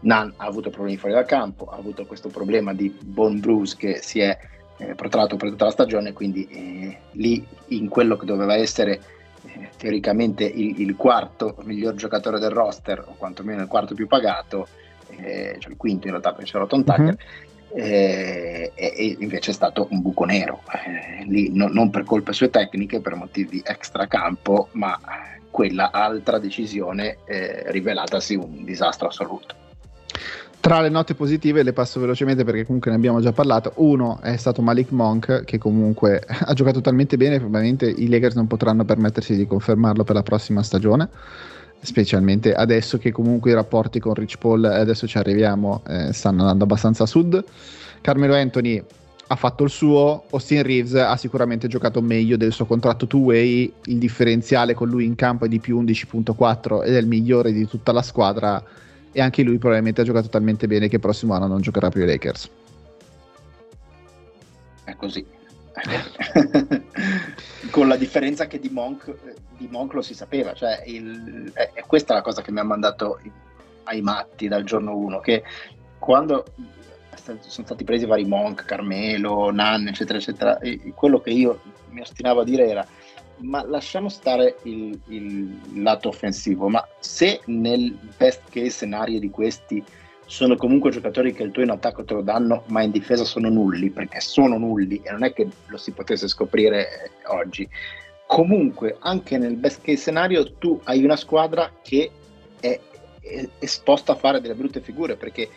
Nan ha avuto problemi fuori dal campo, ha avuto questo problema di bone bruise che si è eh, protratto per tutta la stagione, quindi eh, lì in quello che doveva essere eh, teoricamente il, il, quarto miglior giocatore del roster, o quantomeno il quarto più pagato, eh, cioè il quinto in realtà perché c'era Tom Tucker, mm-hmm. Eh, e, invece è stato un buco nero, eh, lì no, non per colpe sue tecniche, per motivi extracampo, ma quella altra decisione eh, rivelatasi un disastro assoluto. Tra le note positive le passo velocemente perché comunque ne abbiamo già parlato. Uno è stato Malik Monk che comunque ha giocato talmente bene, probabilmente i Lakers non potranno permettersi di confermarlo per la prossima stagione, specialmente adesso che comunque i rapporti con Rich Paul, adesso ci arriviamo, eh, stanno andando abbastanza a sud. Carmelo Anthony ha fatto il suo, Austin Reeves ha sicuramente giocato meglio del suo contratto two-way, il differenziale con lui in campo è di più 11.4 ed è il migliore di tutta la squadra e anche lui probabilmente ha giocato talmente bene che il prossimo anno non giocherà più ai Lakers. È così. con la differenza che di Monk, di Monk lo si sapeva, cioè il, è, questa la cosa che mi ha mandato ai matti dal giorno 1, che quando sono stati presi vari Monk, Carmelo, Nan, eccetera, eccetera. Quello che io mi ostinavo a dire era: ma lasciamo stare il, il lato offensivo, ma se nel best case scenario di questi sono comunque giocatori che il tuo in attacco te lo danno, ma in difesa sono nulli, perché sono nulli e non è che lo si potesse scoprire oggi. Comunque, anche nel best case scenario, tu hai una squadra che è esposta a fare delle brutte figure perché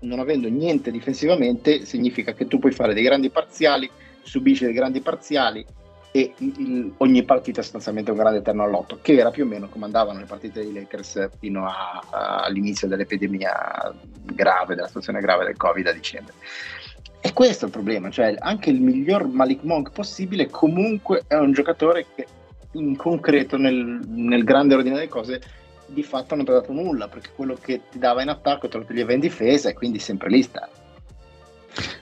non avendo niente difensivamente significa che tu puoi fare dei grandi parziali, subisci dei grandi parziali e il, ogni partita sostanzialmente un grande eterno all'otto, che era più o meno come andavano le partite dei Lakers fino a, a, all'inizio dell'epidemia grave, della situazione grave del Covid a dicembre. E questo è il problema, cioè anche il miglior Malik Monk possibile comunque è un giocatore che in concreto nel, nel grande ordine delle cose di fatto non ti ha dato nulla perché quello che ti dava in attacco te lo toglieva in difesa e quindi sempre lì sta.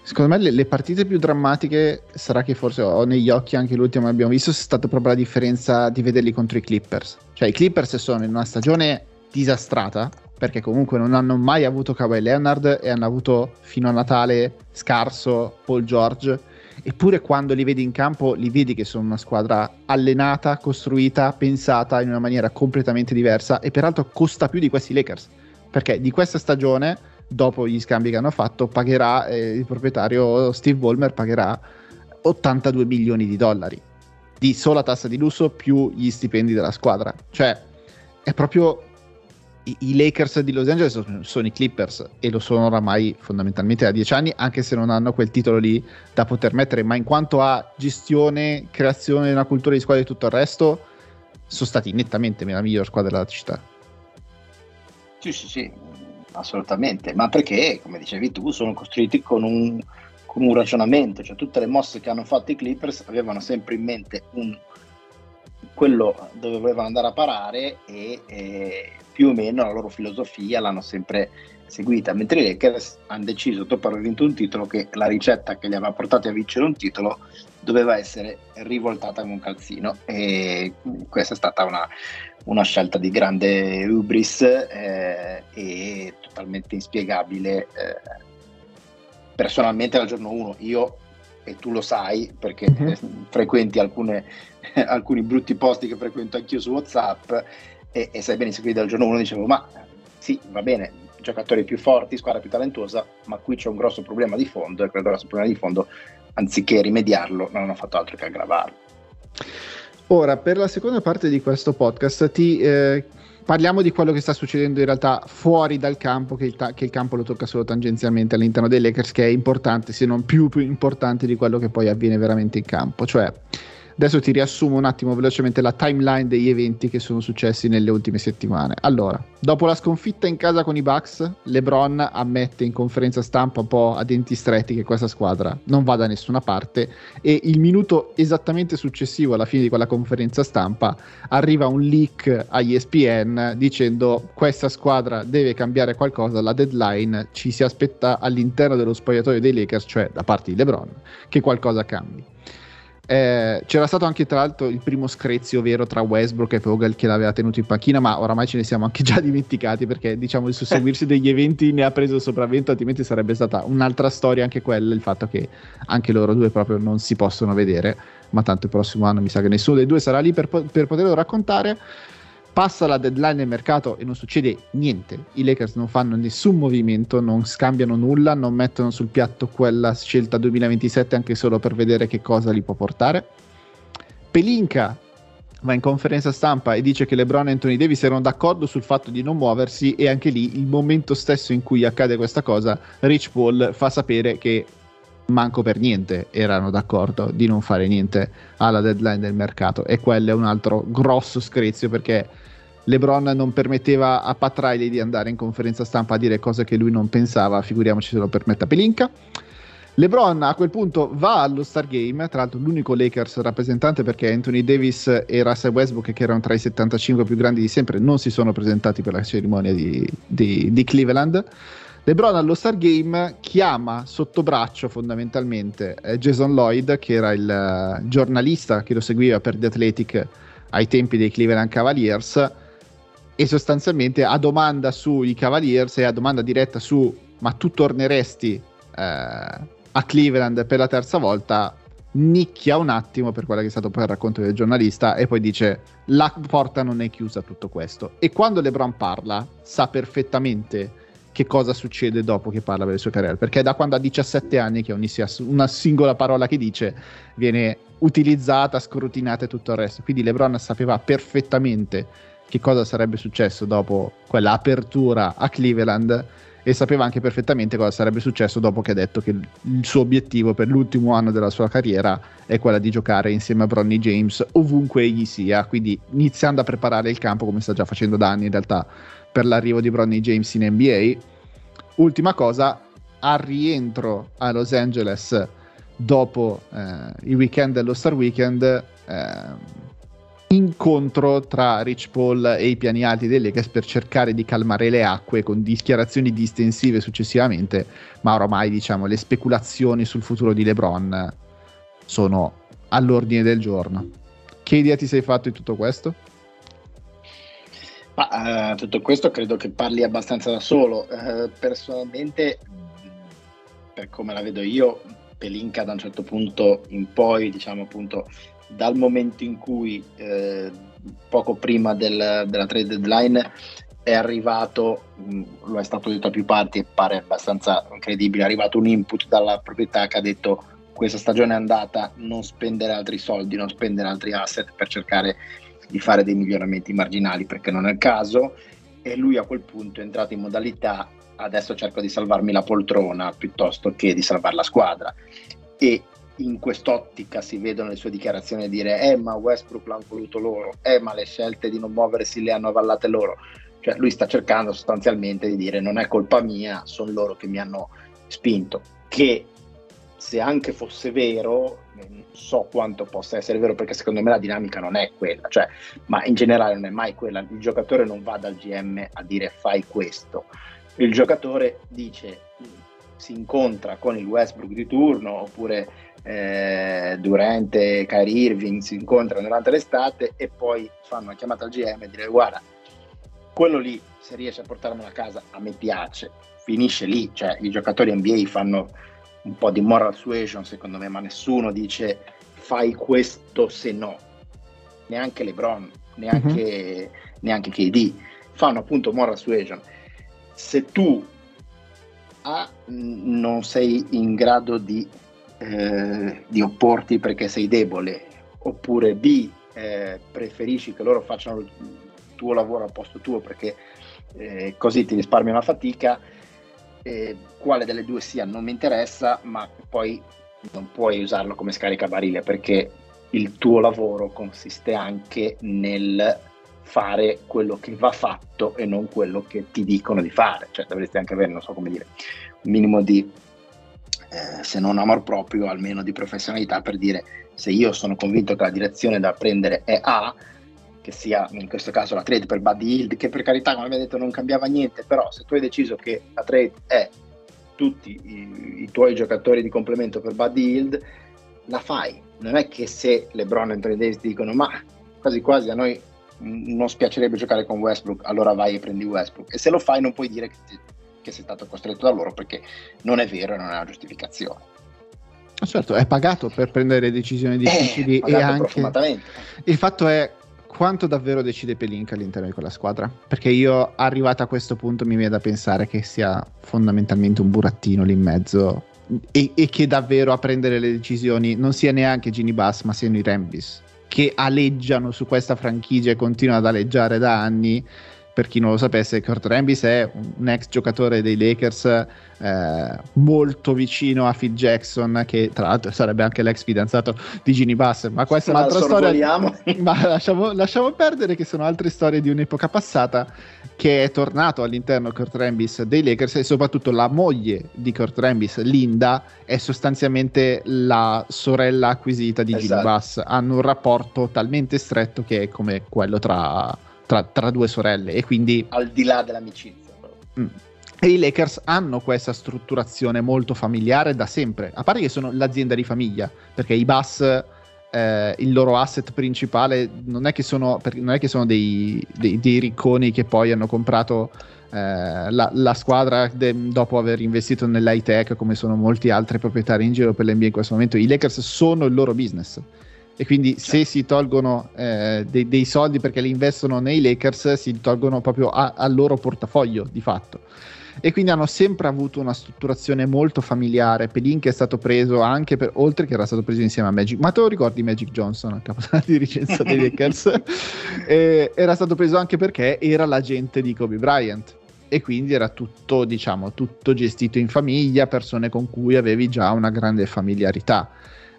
Secondo me le, le, partite più drammatiche sarà che forse ho negli occhi anche l'ultimo che abbiamo visto, è stata proprio la differenza di vederli contro i Clippers. Cioè i Clippers sono in una stagione disastrata perché comunque non hanno mai avuto Kawhi Leonard e hanno avuto fino a Natale scarso Paul George eppure quando li vedi in campo li vedi che sono una squadra allenata, costruita, pensata in una maniera completamente diversa e peraltro costa più di questi Lakers, perché di questa stagione, dopo gli scambi che hanno fatto, pagherà eh, il proprietario Steve Ballmer pagherà 82 milioni di dollari di sola tassa di lusso più gli stipendi della squadra. Cioè, è proprio i, Lakers di Los Angeles sono, sono, i Clippers e lo sono oramai fondamentalmente da dieci anni, anche se non hanno quel titolo lì da poter mettere, ma in quanto a gestione, creazione di una cultura di squadra e tutto il resto, sono stati nettamente la miglior squadra della città. Sì, sì, sì. Assolutamente, ma perché, come dicevi tu, sono costruiti con un, con un ragionamento, cioè tutte le mosse che hanno fatto i Clippers avevano sempre in mente un, quello dove volevano andare a parare e, e più o meno la loro filosofia l'hanno sempre seguita, mentre i Lakers hanno deciso, dopo aver vinto un titolo, che la ricetta che li aveva portati a vincere un titolo doveva essere rivoltata come un calzino e questa è stata una, una scelta di grande hubris eh, e totalmente inspiegabile eh, personalmente dal giorno 1 io e tu lo sai perché mm-hmm. frequenti alcune, alcuni brutti posti che frequento anch'io su Whatsapp e, e sai benissimo che dal giorno 1 dicevo ma sì va bene giocatori più forti, squadra più talentuosa, ma qui c'è un grosso problema di fondo e quel grosso problema di fondo anziché rimediarlo, non hanno fatto altro che aggravarlo. Ora, per la seconda parte di questo podcast ti eh, parliamo di quello che sta succedendo in realtà fuori dal campo, che il, ta- che il, campo lo tocca solo tangenzialmente all'interno dei Lakers, che è importante, se non più, più importante di quello che poi avviene veramente in campo. Cioè, Adesso ti riassumo un attimo velocemente la timeline degli eventi che sono successi nelle ultime settimane. Allora, dopo la sconfitta in casa con i Bucks, LeBron ammette in conferenza stampa un po' a denti stretti che questa squadra non va da nessuna parte e il minuto esattamente successivo alla fine di quella conferenza stampa arriva un leak agli ESPN dicendo questa squadra deve cambiare qualcosa, la deadline ci si aspetta all'interno dello spogliatoio dei Lakers, cioè da parte di LeBron, che qualcosa cambi. Eh, c'era stato anche tra l'altro il primo screzio vero tra Westbrook e Vogel che l'aveva tenuto in panchina, ma oramai ce ne siamo anche già dimenticati perché diciamo il susseguirsi degli eventi ne ha preso il sopravvento, altrimenti sarebbe stata un'altra storia anche quella, il fatto che anche loro due proprio non si possono vedere, ma tanto il prossimo anno mi sa che nessuno dei due sarà lì per, per poterlo raccontare passa la deadline del mercato e non succede niente. I Lakers non fanno nessun movimento, non scambiano nulla, non mettono sul piatto quella scelta 2027 anche solo per vedere che cosa li può portare. Pelinka va in conferenza stampa e dice che LeBron e Anthony Davis erano d'accordo sul fatto di non muoversi e anche lì il momento stesso in cui accade questa cosa, Rich Paul fa sapere che manco per niente erano d'accordo di non fare niente alla deadline del mercato e quello è un altro grosso screzio perché LeBron non permetteva a Pat Riley di andare in conferenza stampa a dire cose che lui non pensava, figuriamoci se lo permette a Pelinka. LeBron a quel punto va allo Star Game, tra l'altro l'unico Lakers rappresentante perché Anthony Davis e Russell Westbrook, che erano tra i 75 più grandi di sempre, non si sono presentati per la cerimonia di, di, di Cleveland. LeBron allo Star Game chiama sotto braccio fondamentalmente eh, Jason Lloyd, che era il uh, giornalista che lo seguiva per The Athletic ai tempi dei Cleveland Cavaliers e sostanzialmente a domanda sui Cavaliers e a domanda diretta su ma tu torneresti eh, a Cleveland per la terza volta? Nicchia un attimo per quello che è stato poi il racconto del giornalista e poi dice la porta non è chiusa tutto questo. E quando LeBron parla sa perfettamente che cosa succede dopo che parla delle sue carriere perché da quando ha 17 anni che ogni una singola parola che dice viene utilizzata, scrutinata e tutto il resto. Quindi LeBron sapeva perfettamente che cosa sarebbe successo dopo quella apertura a Cleveland e sapeva anche perfettamente cosa sarebbe successo dopo che ha detto che il suo obiettivo per l'ultimo anno della sua carriera è quella di giocare insieme a Bronny James ovunque egli sia, quindi iniziando a preparare il campo come sta già facendo da anni in realtà per l'arrivo di Bronny James in NBA. Ultima cosa, al rientro a Los Angeles dopo eh, il weekend dello Star Weekend eh, incontro tra Rich Paul e i piani alti dei Lakers per cercare di calmare le acque con dichiarazioni distensive successivamente, ma ormai diciamo le speculazioni sul futuro di LeBron sono all'ordine del giorno. Che idea ti sei fatto di tutto questo? Ma, uh, tutto questo credo che parli abbastanza da solo. Uh, personalmente, per come la vedo io, Pelinka da un certo punto in poi, diciamo appunto, dal momento in cui eh, poco prima del, della trade deadline è arrivato, mh, mm, lo è stato detto a più parti e pare abbastanza incredibile, è arrivato un input dalla proprietà che ha detto questa stagione è andata, non spendere altri soldi, non spendere altri asset per cercare di fare dei miglioramenti marginali perché non è il caso. E lui a quel punto è entrato in modalità adesso cerco di salvarmi la poltrona piuttosto che di salvare la squadra. E in quest'ottica si vedono le sue dichiarazioni a dire eh ma Westbrook l'hanno voluto loro, eh ma le scelte di non muoversi le hanno avallate loro. Cioè lui sta cercando sostanzialmente di dire non è colpa mia, sono loro che mi hanno spinto, che se anche fosse vero, non so quanto possa essere vero perché secondo me la dinamica non è quella, cioè, ma in generale non è mai quella, il giocatore non va dal GM a dire fai questo, il giocatore dice si incontra con il Westbrook di turno oppure eh, durante Kyrie Irving si incontrano durante l'estate e poi fanno una chiamata al GM e dire guarda quello lì se riesce a portarmelo a casa a me piace. Finisce lì cioè i giocatori NBA fanno un po' di moral suasion secondo me ma nessuno dice fai questo se no. Neanche LeBron neanche, mm-hmm. neanche KD fanno appunto moral suasion. Se tu A non sei in grado di, eh, di opporti perché sei debole, oppure B eh, preferisci che loro facciano il tuo lavoro al posto tuo perché eh, così ti risparmi una fatica, quale delle due sia non mi interessa, ma poi non puoi usarlo come scaricabarile perché il tuo lavoro consiste anche nel fare quello che va fatto e non quello che ti dicono di fare, cioè dovresti anche avere, non so come dire, un minimo di, eh, se non amor proprio, almeno di professionalità per dire se io sono convinto che la direzione da prendere è A, che sia in questo caso la trade per Buddy Hill, che per carità, come abbiamo detto, non cambiava niente, però se tu hai deciso che la trade è tutti i, i tuoi giocatori di complemento per Buddy Hill, la fai. Non è che se LeBron e Anthony Davis dicono ma quasi quasi a noi non spiacerebbe giocare con Westbrook, allora vai e prendi Westbrook. E se lo fai non puoi dire che, ti, che sei stato costretto da loro perché non è vero e non è una giustificazione. Certo, è pagato per prendere decisioni eh, difficili e anche il fatto è quanto davvero decide Pelinka all'interno di quella squadra? Perché io arrivato a questo punto mi viene da pensare che sia fondamentalmente un burattino lì in mezzo e, e che davvero a prendere le decisioni non sia neanche Ginny Bass ma siano i Rambis che aleggiano su questa franchigia e continuano ad aleggiare da anni. Per chi non lo sapesse, Kurt Rambis è un ex giocatore dei Lakers eh, molto vicino a Phil Jackson, che tra l'altro sarebbe anche l'ex fidanzato di Ginny Bass. Ma questa è un'altra storia. Ma lasciamo, lasciamo, perdere che sono altre storie di un'epoca passata. Che è tornato all'interno Kurt Rambis dei Lakers e soprattutto la moglie di Kurt Rambis, Linda, è sostanzialmente la sorella acquisita di esatto. Ginny Bass. Hanno un rapporto talmente stretto che è come quello tra, tra, tra due sorelle. E quindi. Al di là dell'amicizia. Mm e i Lakers hanno questa strutturazione molto familiare da sempre, a parte che sono l'azienda di famiglia, perché i Bass, eh, il loro asset principale, non è che sono, non è che sono dei, dei, dei, ricconi che poi hanno comprato eh, la, la, squadra de, dopo aver investito nell'high tech, come sono molti altri proprietari in giro per l'NBA in questo momento. I Lakers sono il loro business. E quindi se certo. si tolgono eh, dei, dei, soldi perché li investono nei Lakers, si tolgono proprio a, al loro portafoglio di fatto e quindi hanno sempre avuto una strutturazione molto familiare. Pelin è stato preso anche per, oltre che era stato preso insieme a Magic, ma te lo ricordi Magic Johnson, a capo della dirigenza dei Lakers? eh, era stato preso anche perché era l'agente di Kobe Bryant e quindi era tutto, diciamo, tutto gestito in famiglia, persone con cui avevi già una grande familiarità.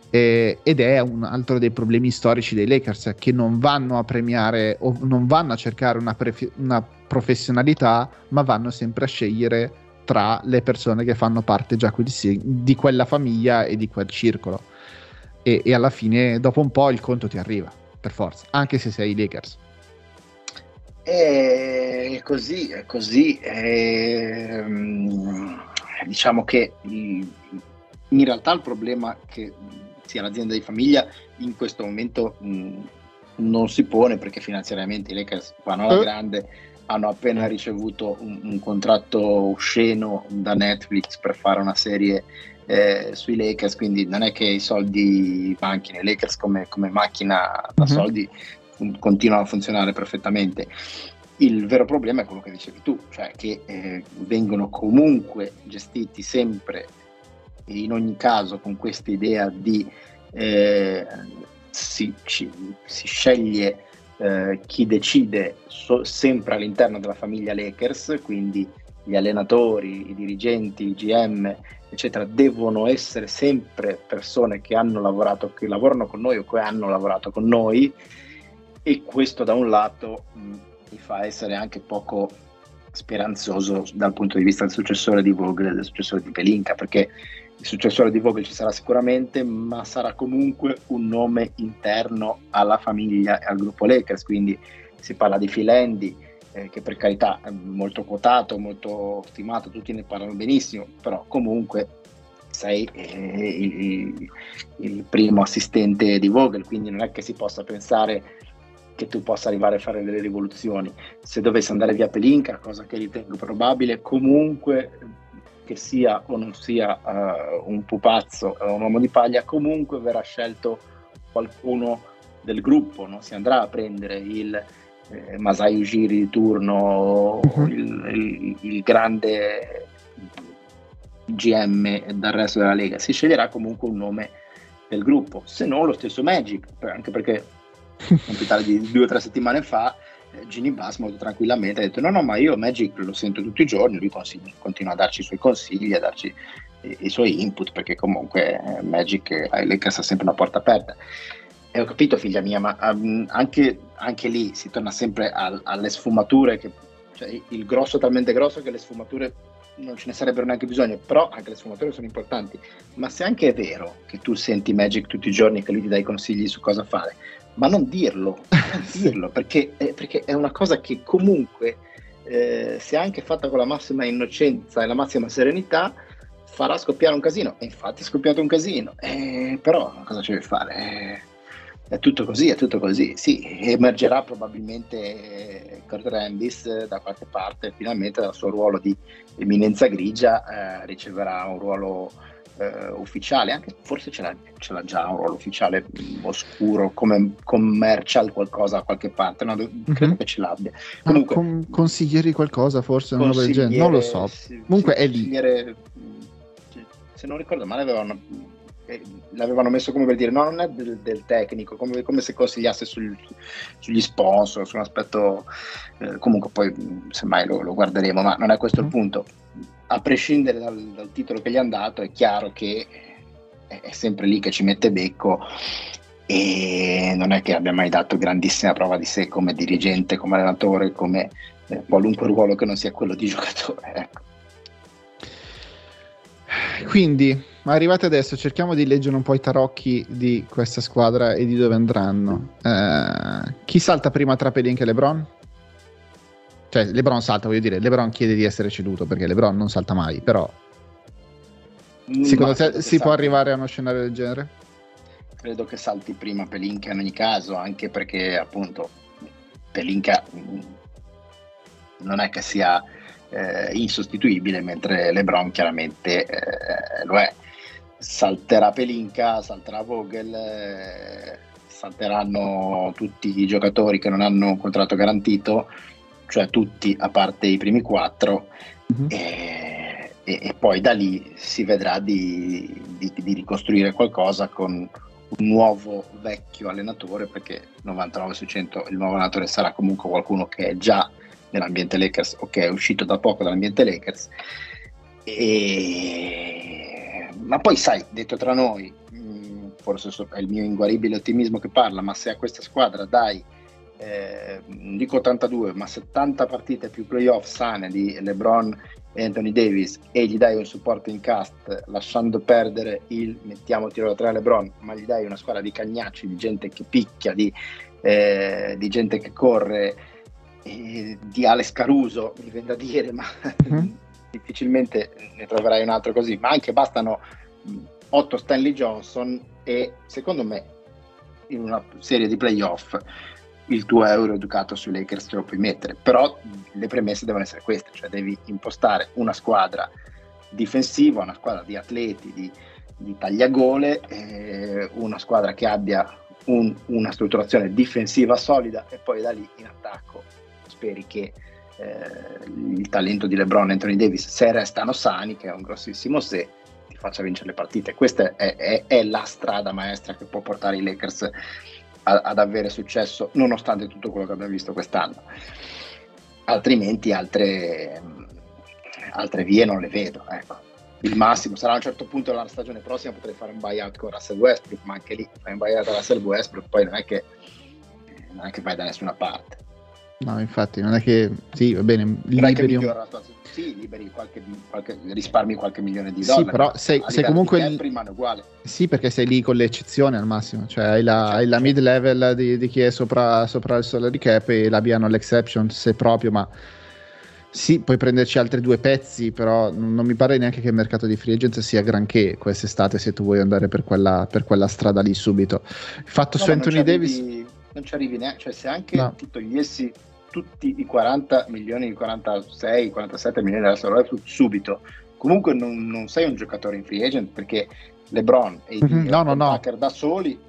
Eh, ed è un altro dei problemi storici dei Lakers che non vanno a premiare o non vanno a cercare una, pre- una professionalità, ma vanno sempre a scegliere tra le persone che fanno parte già di, di quella famiglia e di quel circolo. E, e, alla fine, dopo un po', il conto ti arriva, per forza, anche se sei Lakers. È così, è così. È, diciamo che in realtà il problema che sia l'azienda di famiglia in questo momento mh, non si pone perché finanziariamente i Lakers vanno alla eh. grande hanno appena ricevuto un, un, contratto osceno da Netflix per fare una serie eh, sui Lakers, quindi non è che i soldi manchino, i Lakers come, come macchina da mm-hmm. soldi fun- continuano a funzionare perfettamente. Il vero problema è quello che dicevi tu, cioè che eh, vengono comunque gestiti sempre in ogni caso con questa idea di eh, si, ci, si sceglie eh, chi decide so- sempre all'interno della famiglia Lakers, quindi gli allenatori, i dirigenti, il GM, eccetera, devono essere sempre persone che hanno lavorato, che lavorano con noi o che hanno lavorato con noi. E questo da un lato mh, mi fa essere anche poco speranzoso dal punto di vista del successore di Vogel e del successore di Pelinka, perché il successore di Vogel ci sarà sicuramente, ma sarà comunque un nome interno alla famiglia e al gruppo Lakers, quindi si parla di Phil Andy, eh, che per carità è molto quotato, molto stimato, tutti ne parlano benissimo, però comunque sei eh, il, il, primo assistente di Vogel, quindi non è che si possa pensare che tu possa arrivare a fare delle rivoluzioni. Se dovesse andare via Pelinka, cosa che ritengo probabile, comunque che sia o non sia uh, un pupazzo o un uomo di paglia, comunque verrà scelto qualcuno del gruppo, non si andrà a prendere il eh, Masai Ujiri di turno, uh-huh. il, il, il, grande GM dal resto della Lega, si sceglierà comunque un nome del gruppo, se non lo stesso Magic, anche perché un tale di due o tre settimane fa eh, Ginny Bass molto tranquillamente ha detto no no ma io Magic lo sento tutti i giorni, lui consigli, continua a darci i suoi consigli, a darci i, i suoi input perché comunque eh, Magic Lakers ha sempre una porta aperta. E ho capito figlia mia, ma um, anche, anche, lì si torna sempre al, alle sfumature, che, cioè, il grosso talmente grosso che le sfumature non ce ne sarebbero neanche bisogno, però anche le sfumature sono importanti. Ma se anche è vero che tu senti Magic tutti i giorni e che lui ti dà i consigli su cosa fare, ma non dirlo, non dirlo perché, eh, perché, è una cosa che comunque, eh, se anche fatta con la massima innocenza e la massima serenità, farà scoppiare un casino. E infatti è scoppiato un casino, eh, però cosa ci devi fare? Eh, è tutto così, è tutto così. Sì, emergerà probabilmente Kurt Randis da qualche parte, finalmente dal suo ruolo di eminenza grigia eh, riceverà un ruolo eh, ufficiale, anche forse ce l'ha, ce l'ha, già un ruolo ufficiale oscuro come commercial qualcosa da qualche parte, no? credo mm-hmm. che ce l'abbia. Comunque, ah, con, consiglieri qualcosa forse, non lo so. Comunque è lì. Se non ricordo male avevano l'avevano messo come per dire no non è del, del tecnico come, come, se consigliasse sul, sugli sponsor su un aspetto eh, comunque poi semmai lo, lo, guarderemo ma non è questo il punto a prescindere dal, dal, titolo che gli hanno dato, è chiaro che è sempre lì che ci mette becco e non è che abbia mai dato grandissima prova di sé come dirigente, come allenatore, come eh, qualunque ruolo che non sia quello di giocatore. Ecco. Quindi, arrivati adesso, cerchiamo di leggere un po' i tarocchi di questa squadra e di dove andranno. Eh, chi salta prima tra Pelin e LeBron? Cioè, LeBron salta, voglio dire, LeBron chiede di essere ceduto perché LeBron non salta mai, però mm, secondo te si salti. può arrivare a uno scenario del genere? Credo che salti prima Pelinka in ogni caso, anche perché appunto Pelinka non è che sia eh, insostituibile, mentre LeBron chiaramente eh, lo è. Salterà Pelinka, salterà Vogel, eh, salteranno tutti i giocatori che non hanno un contratto garantito cioè tutti a parte i primi quattro, mm-hmm. e, e, e, poi da lì si vedrà di, di, di, ricostruire qualcosa con un nuovo vecchio allenatore, perché 99 su 100 il nuovo allenatore sarà comunque qualcuno che è già nell'ambiente Lakers o che è uscito da poco dall'ambiente Lakers. E... Ma poi sai, detto tra noi, mm, forse è il mio inguaribile ottimismo che parla, ma se a questa squadra dai eh, non dico 82, ma 70 partite più playoff sane di LeBron e Anthony Davis e gli dai un supporto in cast lasciando perdere il mettiamo tiro da tre a LeBron, ma gli dai una squadra di cagnacci, di gente che picchia, di, eh, di gente che corre, eh, di Alex Caruso, mi viene da dire, ma mm-hmm. difficilmente ne troverai un altro così, ma anche bastano 8 Stanley Johnson e secondo me in una serie di playoff il tuo euro educato sui Lakers te lo puoi mettere, però le premesse devono essere queste, cioè devi impostare una squadra difensiva, una squadra di atleti, di, di tagliagole, eh, una squadra che abbia un, una strutturazione difensiva solida e poi da lì in attacco speri che eh, il talento di LeBron e Anthony Davis, se restano sani, che è un grossissimo se, ti faccia vincere le partite. Questa è, è, è la strada maestra che può portare i Lakers a, ad avere successo nonostante tutto quello che abbiamo visto quest'anno. Altrimenti altre, altre vie non le vedo. Ecco. Il massimo sarà a un certo punto della stagione prossima potrei fare un buyout con Russell Westbrook, ma anche lì fai un buyout con Russell Westbrook, poi non è che, non è che vai da nessuna parte. No, infatti, non è che sì, va bene, liberi un- migliora la. Sì, liberi qualche, qualche- risparmi qualche milione di Sì, dollari. però ma sei- sei comunque il- rimane uguale. Sì, perché sei lì con le eccezioni al massimo, cioè hai la, hai la mid level di, di chi è sopra, sopra il salary cap e l'abbiano l'exception se proprio, ma sì, puoi prenderci altri due pezzi, però non, mi pare neanche che il mercato di free agent sia granché quest'estate se tu vuoi andare per quella, per quella strada lì subito. Il fatto No, su Anthony Davis... non ci arrivi neanche, cioè se anche No. ti togliessi tutti i 40 milioni, i 46, 47 milioni della salary subito, comunque non, non sei un giocatore in free agent perché LeBron e i Mhm, no, no, no. Da soli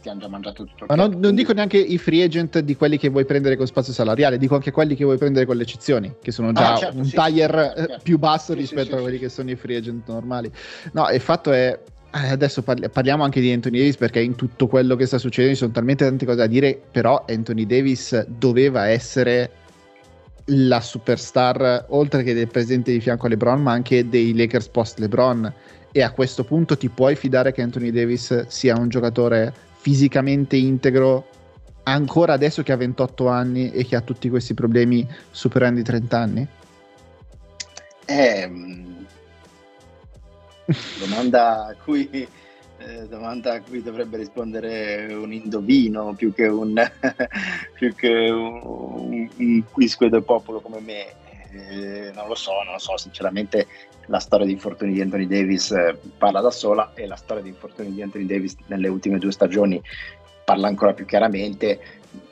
ti hanno già mangiato tutto il Ma non, non dico neanche i free agent di quelli che vuoi prendere con spazio salariale, dico anche quelli che vuoi prendere con le eccezioni, che sono già Ah, certo, un sì, tier sì, eh, più basso Sì, rispetto a quelli che sono i free agent normali. No, il fatto è. Eh, Adesso parli- parliamo anche di Anthony Davis perché in tutto quello che sta succedendo ci sono talmente tante cose da dire, però Anthony Davis doveva essere la superstar, oltre che del presente di fianco a LeBron, ma anche dei Lakers post LeBron. E a questo punto ti puoi fidare che Anthony Davis sia un giocatore fisicamente integro ancora adesso che ha 28 anni e che ha tutti questi problemi superando i 30 anni? Eh, domanda a cui eh, domanda a cui dovrebbe rispondere un indovino più che un, più che un, un, un del popolo come me. Eh, non lo so, non lo so, sinceramente la storia di infortuni di Anthony Davis eh, parla da sola e la storia di infortuni di Anthony Davis nelle ultime due stagioni parla ancora più chiaramente.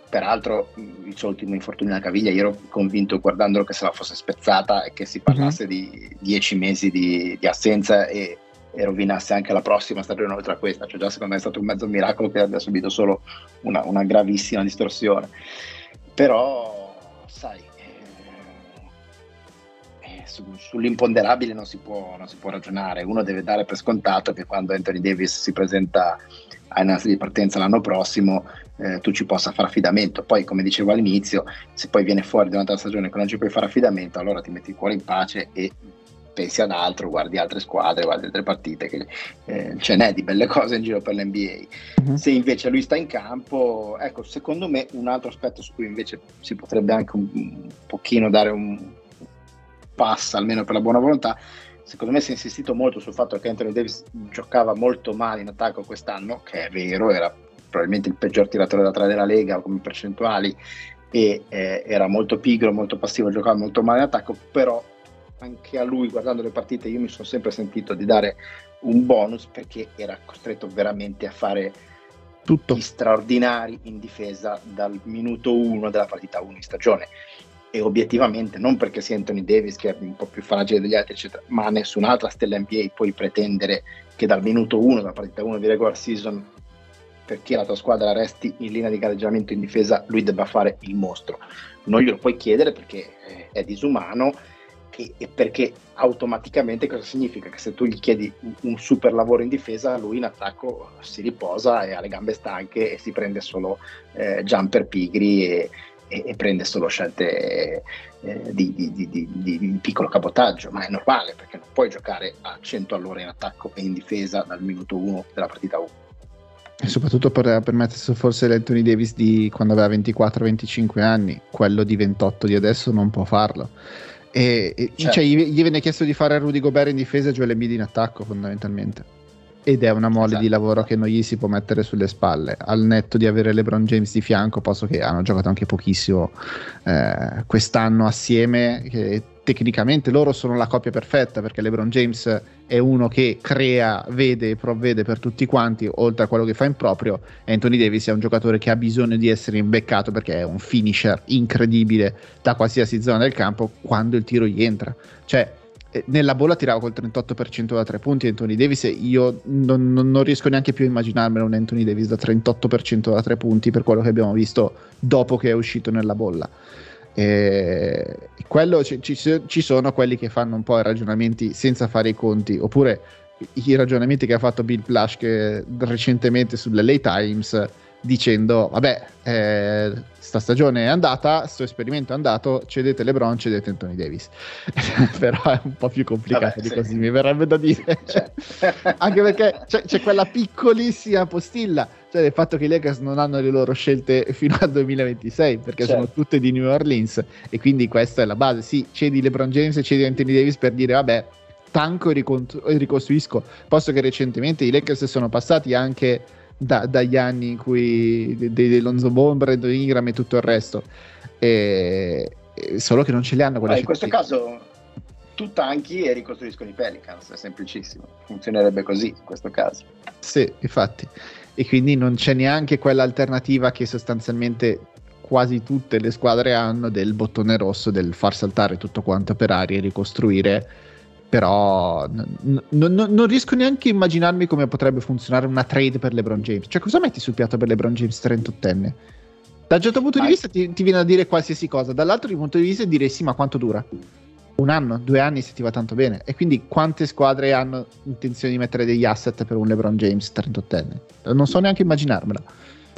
Peraltro il suo ultimo infortunio alla caviglia, io ero convinto guardandolo che se la fosse spezzata e che si parlasse di dieci mesi di, di assenza e, e rovinasse anche la prossima stagione oltre a questa. Cioè già secondo me è stato un mezzo miracolo che abbia subito solo una, una gravissima distorsione. Però, sai, eh, eh, su- sull'imponderabile non si, può, non si può ragionare. Uno deve dare per scontato che quando Anthony Davis si presenta ai nastri di partenza l'anno prossimo eh, tu ci possa fare affidamento. Poi, come dicevo all'inizio, se poi viene fuori durante la stagione che non ci puoi fare affidamento, allora ti metti il cuore in pace e pensi ad altro, guardi altre squadre, guardi altre partite, che eh, ce n'è di belle cose in giro per l'NBA. Mhm. Se invece lui sta in campo, ecco, secondo me un altro aspetto su cui invece si potrebbe anche un, un pochino dare un pass, almeno per la buona volontà, secondo me si è insistito molto sul fatto che Anthony Davis giocava molto male in attacco quest'anno, che è vero, era probabilmente il peggior tiratore da tre della Lega come percentuali e eh, era molto pigro, molto passivo, giocava molto male in attacco, però anche a lui guardando le partite io mi sono sempre sentito di dare un bonus perché era costretto veramente a fare Tutto. gli straordinari in difesa dal minuto 1 della partita 1 in stagione e obiettivamente non perché sia Anthony Davis che è un po' più fragile degli altri eccetera ma nessun'altra stella NBA puoi pretendere che dal minuto 1 della partita 1 di regular season perché la tua squadra resti in linea di gareggiamento in difesa lui debba fare il mostro non glielo puoi chiedere perché eh, è disumano e, e perché automaticamente cosa significa? Che se tu gli chiedi un, un super lavoro in difesa, lui in attacco si riposa e ha le gambe stanche e si prende solo eh, jumper pigri e, e- e prende solo scelte eh, di, di- di- di- piccolo cabotaggio, ma è normale perché non puoi giocare a 100 all'ora in attacco e in difesa dal minuto 1 della partita 1. E soprattutto per permettersi forse l'Anthony Davis di quando aveva 24-25 anni, quello di 28 di adesso non può farlo. E, e- Certo. cioè, gli, gli viene chiesto di fare Rudy Gobert in difesa e Joel Embiid in attacco fondamentalmente. Ed è una mole Esatto. di lavoro che non gli si può mettere sulle spalle. Al netto di avere LeBron James di fianco, posso che hanno giocato anche pochissimo eh, quest'anno assieme. Che tecnicamente loro sono la coppia perfetta perché LeBron James è uno che crea, vede e provvede per tutti quanti, oltre a quello che fa in proprio. Anthony Davis è un giocatore che ha bisogno di essere imbeccato perché è un finisher incredibile da qualsiasi zona del campo quando il tiro gli entra. Cioè, nella bolla tirava col 38% da tre punti Anthony Davis e io non, non- non riesco neanche più a immaginarmelo un Anthony Davis da 38% da tre punti per quello che abbiamo visto dopo che è uscito nella bolla. E quello ci, ci- sono quelli che fanno un po' i ragionamenti senza fare i conti, oppure i ragionamenti che ha fatto Bill Plash che recentemente sulle Lay Times dicendo vabbè eh, sta stagione è andata sto esperimento è andato cedete LeBron cedete Anthony Davis però è un po' più complicato vabbè, di sì. così mi verrebbe da dire certo. anche perché c'è, c'è, quella piccolissima postilla cioè del fatto che i Lakers non hanno le loro scelte fino al 2026 perché certo. sono tutte di New Orleans e quindi questa è la base sì cedi LeBron James e cedi Anthony Davis per dire vabbè tanco e ricostruisco posto che recentemente i Lakers sono passati anche da, dagli anni in cui dei de Lonzo Ball, Brandon Ingram e tutto il resto. E, solo che non ce li hanno quelle In questo caso tu tanchi e ricostruiscono i Pelicans, è semplicissimo. Funzionerebbe così in questo caso. Sì, infatti. E quindi non c'è neanche quell'alternativa che sostanzialmente quasi tutte le squadre hanno del bottone rosso del far saltare tutto quanto per aria e ricostruire però n- n- non riesco neanche a immaginarmi come potrebbe funzionare una trade per LeBron James. Cioè, cosa metti sul piatto per LeBron James 38enne? Da un certo punto ma... di vista ti, ti, viene a dire qualsiasi cosa, dall'altro punto di vista direi sì, ma quanto dura? Un anno, due anni se ti va tanto bene. E quindi quante squadre hanno intenzione di mettere degli asset per un LeBron James 38enne? Non so neanche immaginarmela.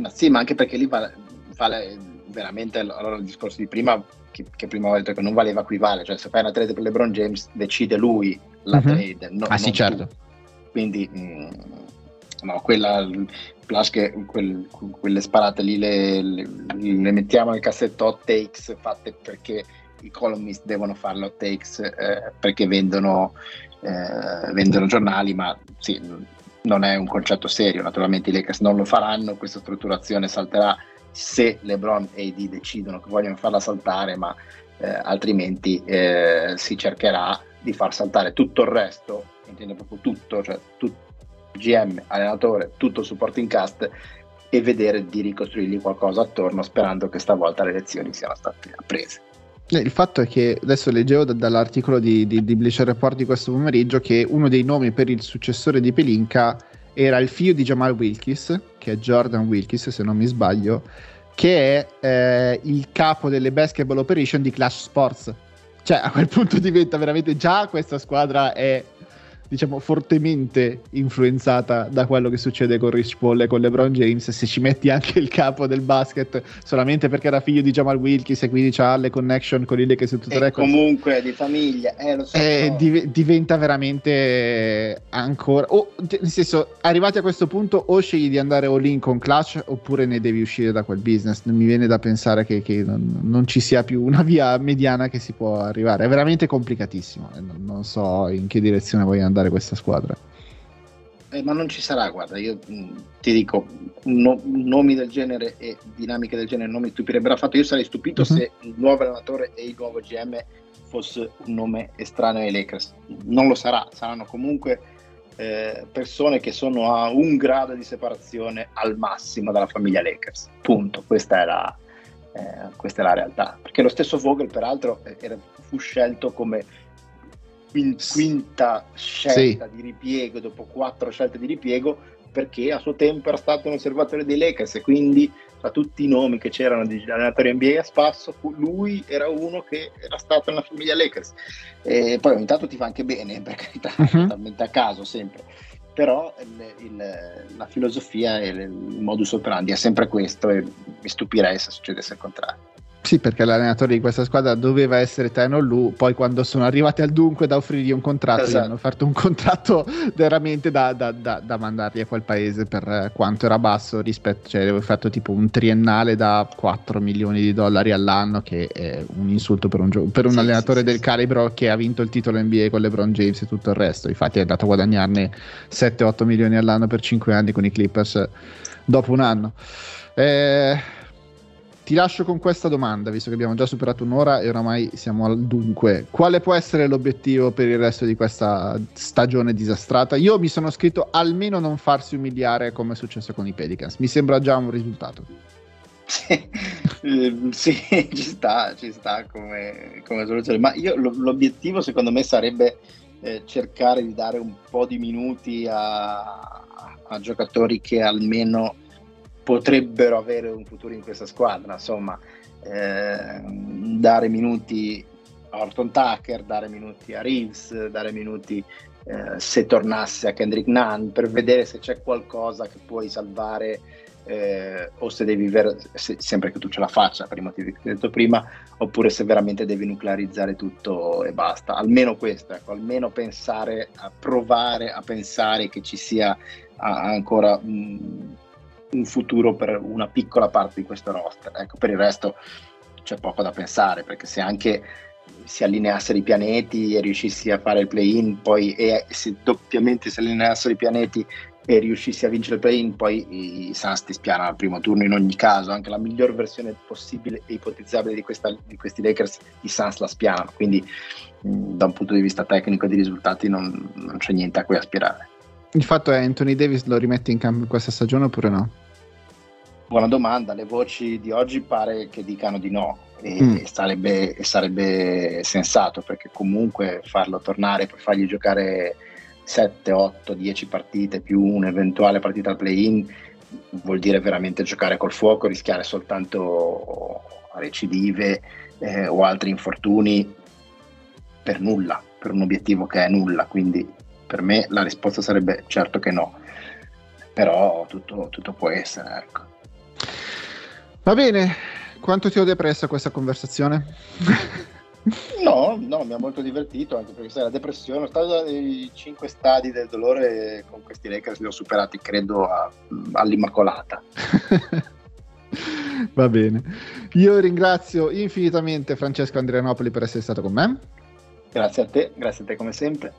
Ma sì, ma anche perché lì vale, vale veramente allora il discorso di prima che, che, prima ho detto che non valeva qui vale, cioè se fai una trade per LeBron James decide lui la uh-huh. trade, no, ah sì certo. Tu. Quindi mh, mm, no, quella plus che quel, quelle sparate lì le, le, le, mettiamo nel cassetto hot takes fatte perché i columnist devono fare hot takes eh, perché vendono, eh, vendono giornali, ma sì, non è un concetto serio, naturalmente i Lakers non lo faranno, questa strutturazione salterà se LeBron e AD decidono che vogliono farla saltare, ma eh, altrimenti eh, si cercherà di far saltare tutto il resto, intendo proprio tutto, cioè tutto, GM, allenatore, tutto il supporting cast e vedere di ricostruirgli qualcosa attorno sperando che stavolta le lezioni siano state apprese. Eh, il fatto è che adesso leggevo d- dall'articolo di, di, di Bleacher Report di questo pomeriggio che uno dei nomi per il successore di Pelinka era il figlio di Jamal Wilkis, che è Jordan Wilkis se non mi sbaglio, che è eh, il capo delle basketball operation di Clash Sports. Cioè a quel punto diventa veramente già questa squadra è diciamo, fortemente influenzata da quello che succede con Rich Paul e con LeBron James. Se ci metti anche il capo del basket solamente perché era figlio di Jamal Wilkis e quindi ha le connection con il che su tutte le cose. Comunque di famiglia, eh, lo so. Eh, div- diventa veramente ancora. Oh, nel senso, arrivati a questo punto, o scegli di andare all in con Clutch oppure ne devi uscire da quel business. Non mi viene da pensare che, che non, non, ci sia più una via mediana che si può arrivare. È veramente complicatissimo. Non, non so in che direzione voglio andare andare questa squadra. Eh, ma non ci sarà, guarda, io mh, mm, ti dico, no, nomi del genere e dinamiche del genere non mi stupirebbero affatto. Io sarei stupito uh-huh. se il nuovo allenatore e il nuovo GM fosse un nome estraneo ai Lakers. Non lo sarà, saranno comunque eh, persone che sono a un grado di separazione al massimo dalla famiglia Lakers. Punto. Questa è la, eh, questa è la realtà. Perché lo stesso Vogel, peraltro, era, fu scelto come quinta scelta sì. di ripiego dopo quattro scelte di ripiego perché a suo tempo era stato un osservatore dei Lakers e quindi tra tutti i nomi che c'erano di allenatori NBA a spasso lui era uno che era stato nella famiglia Lakers e poi ogni tanto ti fa anche bene per carità uh-huh. totalmente a caso sempre però il, il, la filosofia e il modus operandi è sempre questo e mi stupirei se succedesse il contrario sì, perché l'allenatore di questa squadra doveva essere Tyron Lu, poi quando sono arrivati al dunque da offrirgli un contratto, esatto. gli hanno offerto un contratto veramente da, da, da, da, mandarli a quel paese per quanto era basso rispetto, cioè avevo fatto tipo un triennale da 4 milioni di dollari all'anno, che è un insulto per un, gio- per un sì, allenatore sì, del sì, calibro che ha vinto il titolo NBA con LeBron James e tutto il resto, infatti è andato a guadagnarne 7-8 milioni all'anno per 5 anni con i Clippers dopo un anno. Eh ti lascio con questa domanda, visto che abbiamo già superato un'ora e oramai siamo al dunque. Quale può essere l'obiettivo per il resto di questa stagione disastrata? Io mi sono scritto almeno non farsi umiliare come è successo con i Pelicans. Mi sembra già un risultato. Sì, sì ci sta, ci sta come, come soluzione. Ma io, l'obiettivo secondo me sarebbe eh, cercare di dare un po' di minuti a, a giocatori che almeno potrebbero avere un futuro in questa squadra, insomma, eh, dare minuti a Orton Tucker, dare minuti a Reeves, dare minuti eh, se tornasse a Kendrick Nunn per vedere se c'è qualcosa che puoi salvare eh, o se devi ver- se, sempre che tu ce la faccia per i motivi che ho detto prima, oppure se veramente devi nuclearizzare tutto e basta. Almeno questo, ecco, almeno pensare a provare a pensare che ci sia a, ancora un, un futuro per una piccola parte di questo roster. Ecco, per il resto c'è poco da pensare, perché se anche si allineassero i pianeti e riuscissi a fare il play-in, poi e se doppiamente si allineassero i pianeti e riuscissi a vincere il play-in, poi i Suns ti spianano al primo turno in ogni caso, anche la miglior versione possibile e ipotizzabile di, questa, di questi Lakers, i Suns la spianano, quindi mh, da un punto di vista tecnico e di risultati non, non c'è niente a cui aspirare. Il fatto è Anthony Davis lo rimette in campo in questa stagione oppure no? Buona domanda, le voci di oggi pare che dicano di no e, mm. sarebbe, sarebbe, sensato perché comunque farlo tornare per fargli giocare 7, 8, 10 partite più un'eventuale partita al play-in vuol dire veramente giocare col fuoco, rischiare soltanto recidive eh, o altri infortuni per nulla, per un obiettivo che è nulla, quindi per me la risposta sarebbe certo che no, però tutto, tutto può essere. Ecco. Va bene, quanto ti ho depresso questa conversazione? No, no, mi ha molto divertito anche perché sai, la depressione, lo stadio dei cinque stadi del dolore con questi Lakers li ho superati credo a, all'Immacolata. Va bene. Io ringrazio infinitamente Francesco Andrianopoli per essere stato con me. Grazie a te, grazie a te come sempre.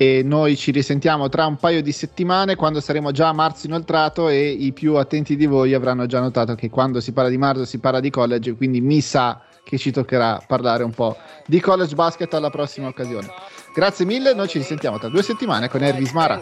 E noi ci risentiamo tra un paio di settimane quando saremo già a marzo inoltrato e i più attenti di voi avranno già notato che quando si parla di marzo si parla di college, quindi mi sa che ci toccherà parlare un po' di college basket alla prossima occasione. Grazie mille, noi ci risentiamo tra due settimane con Ervis Mara.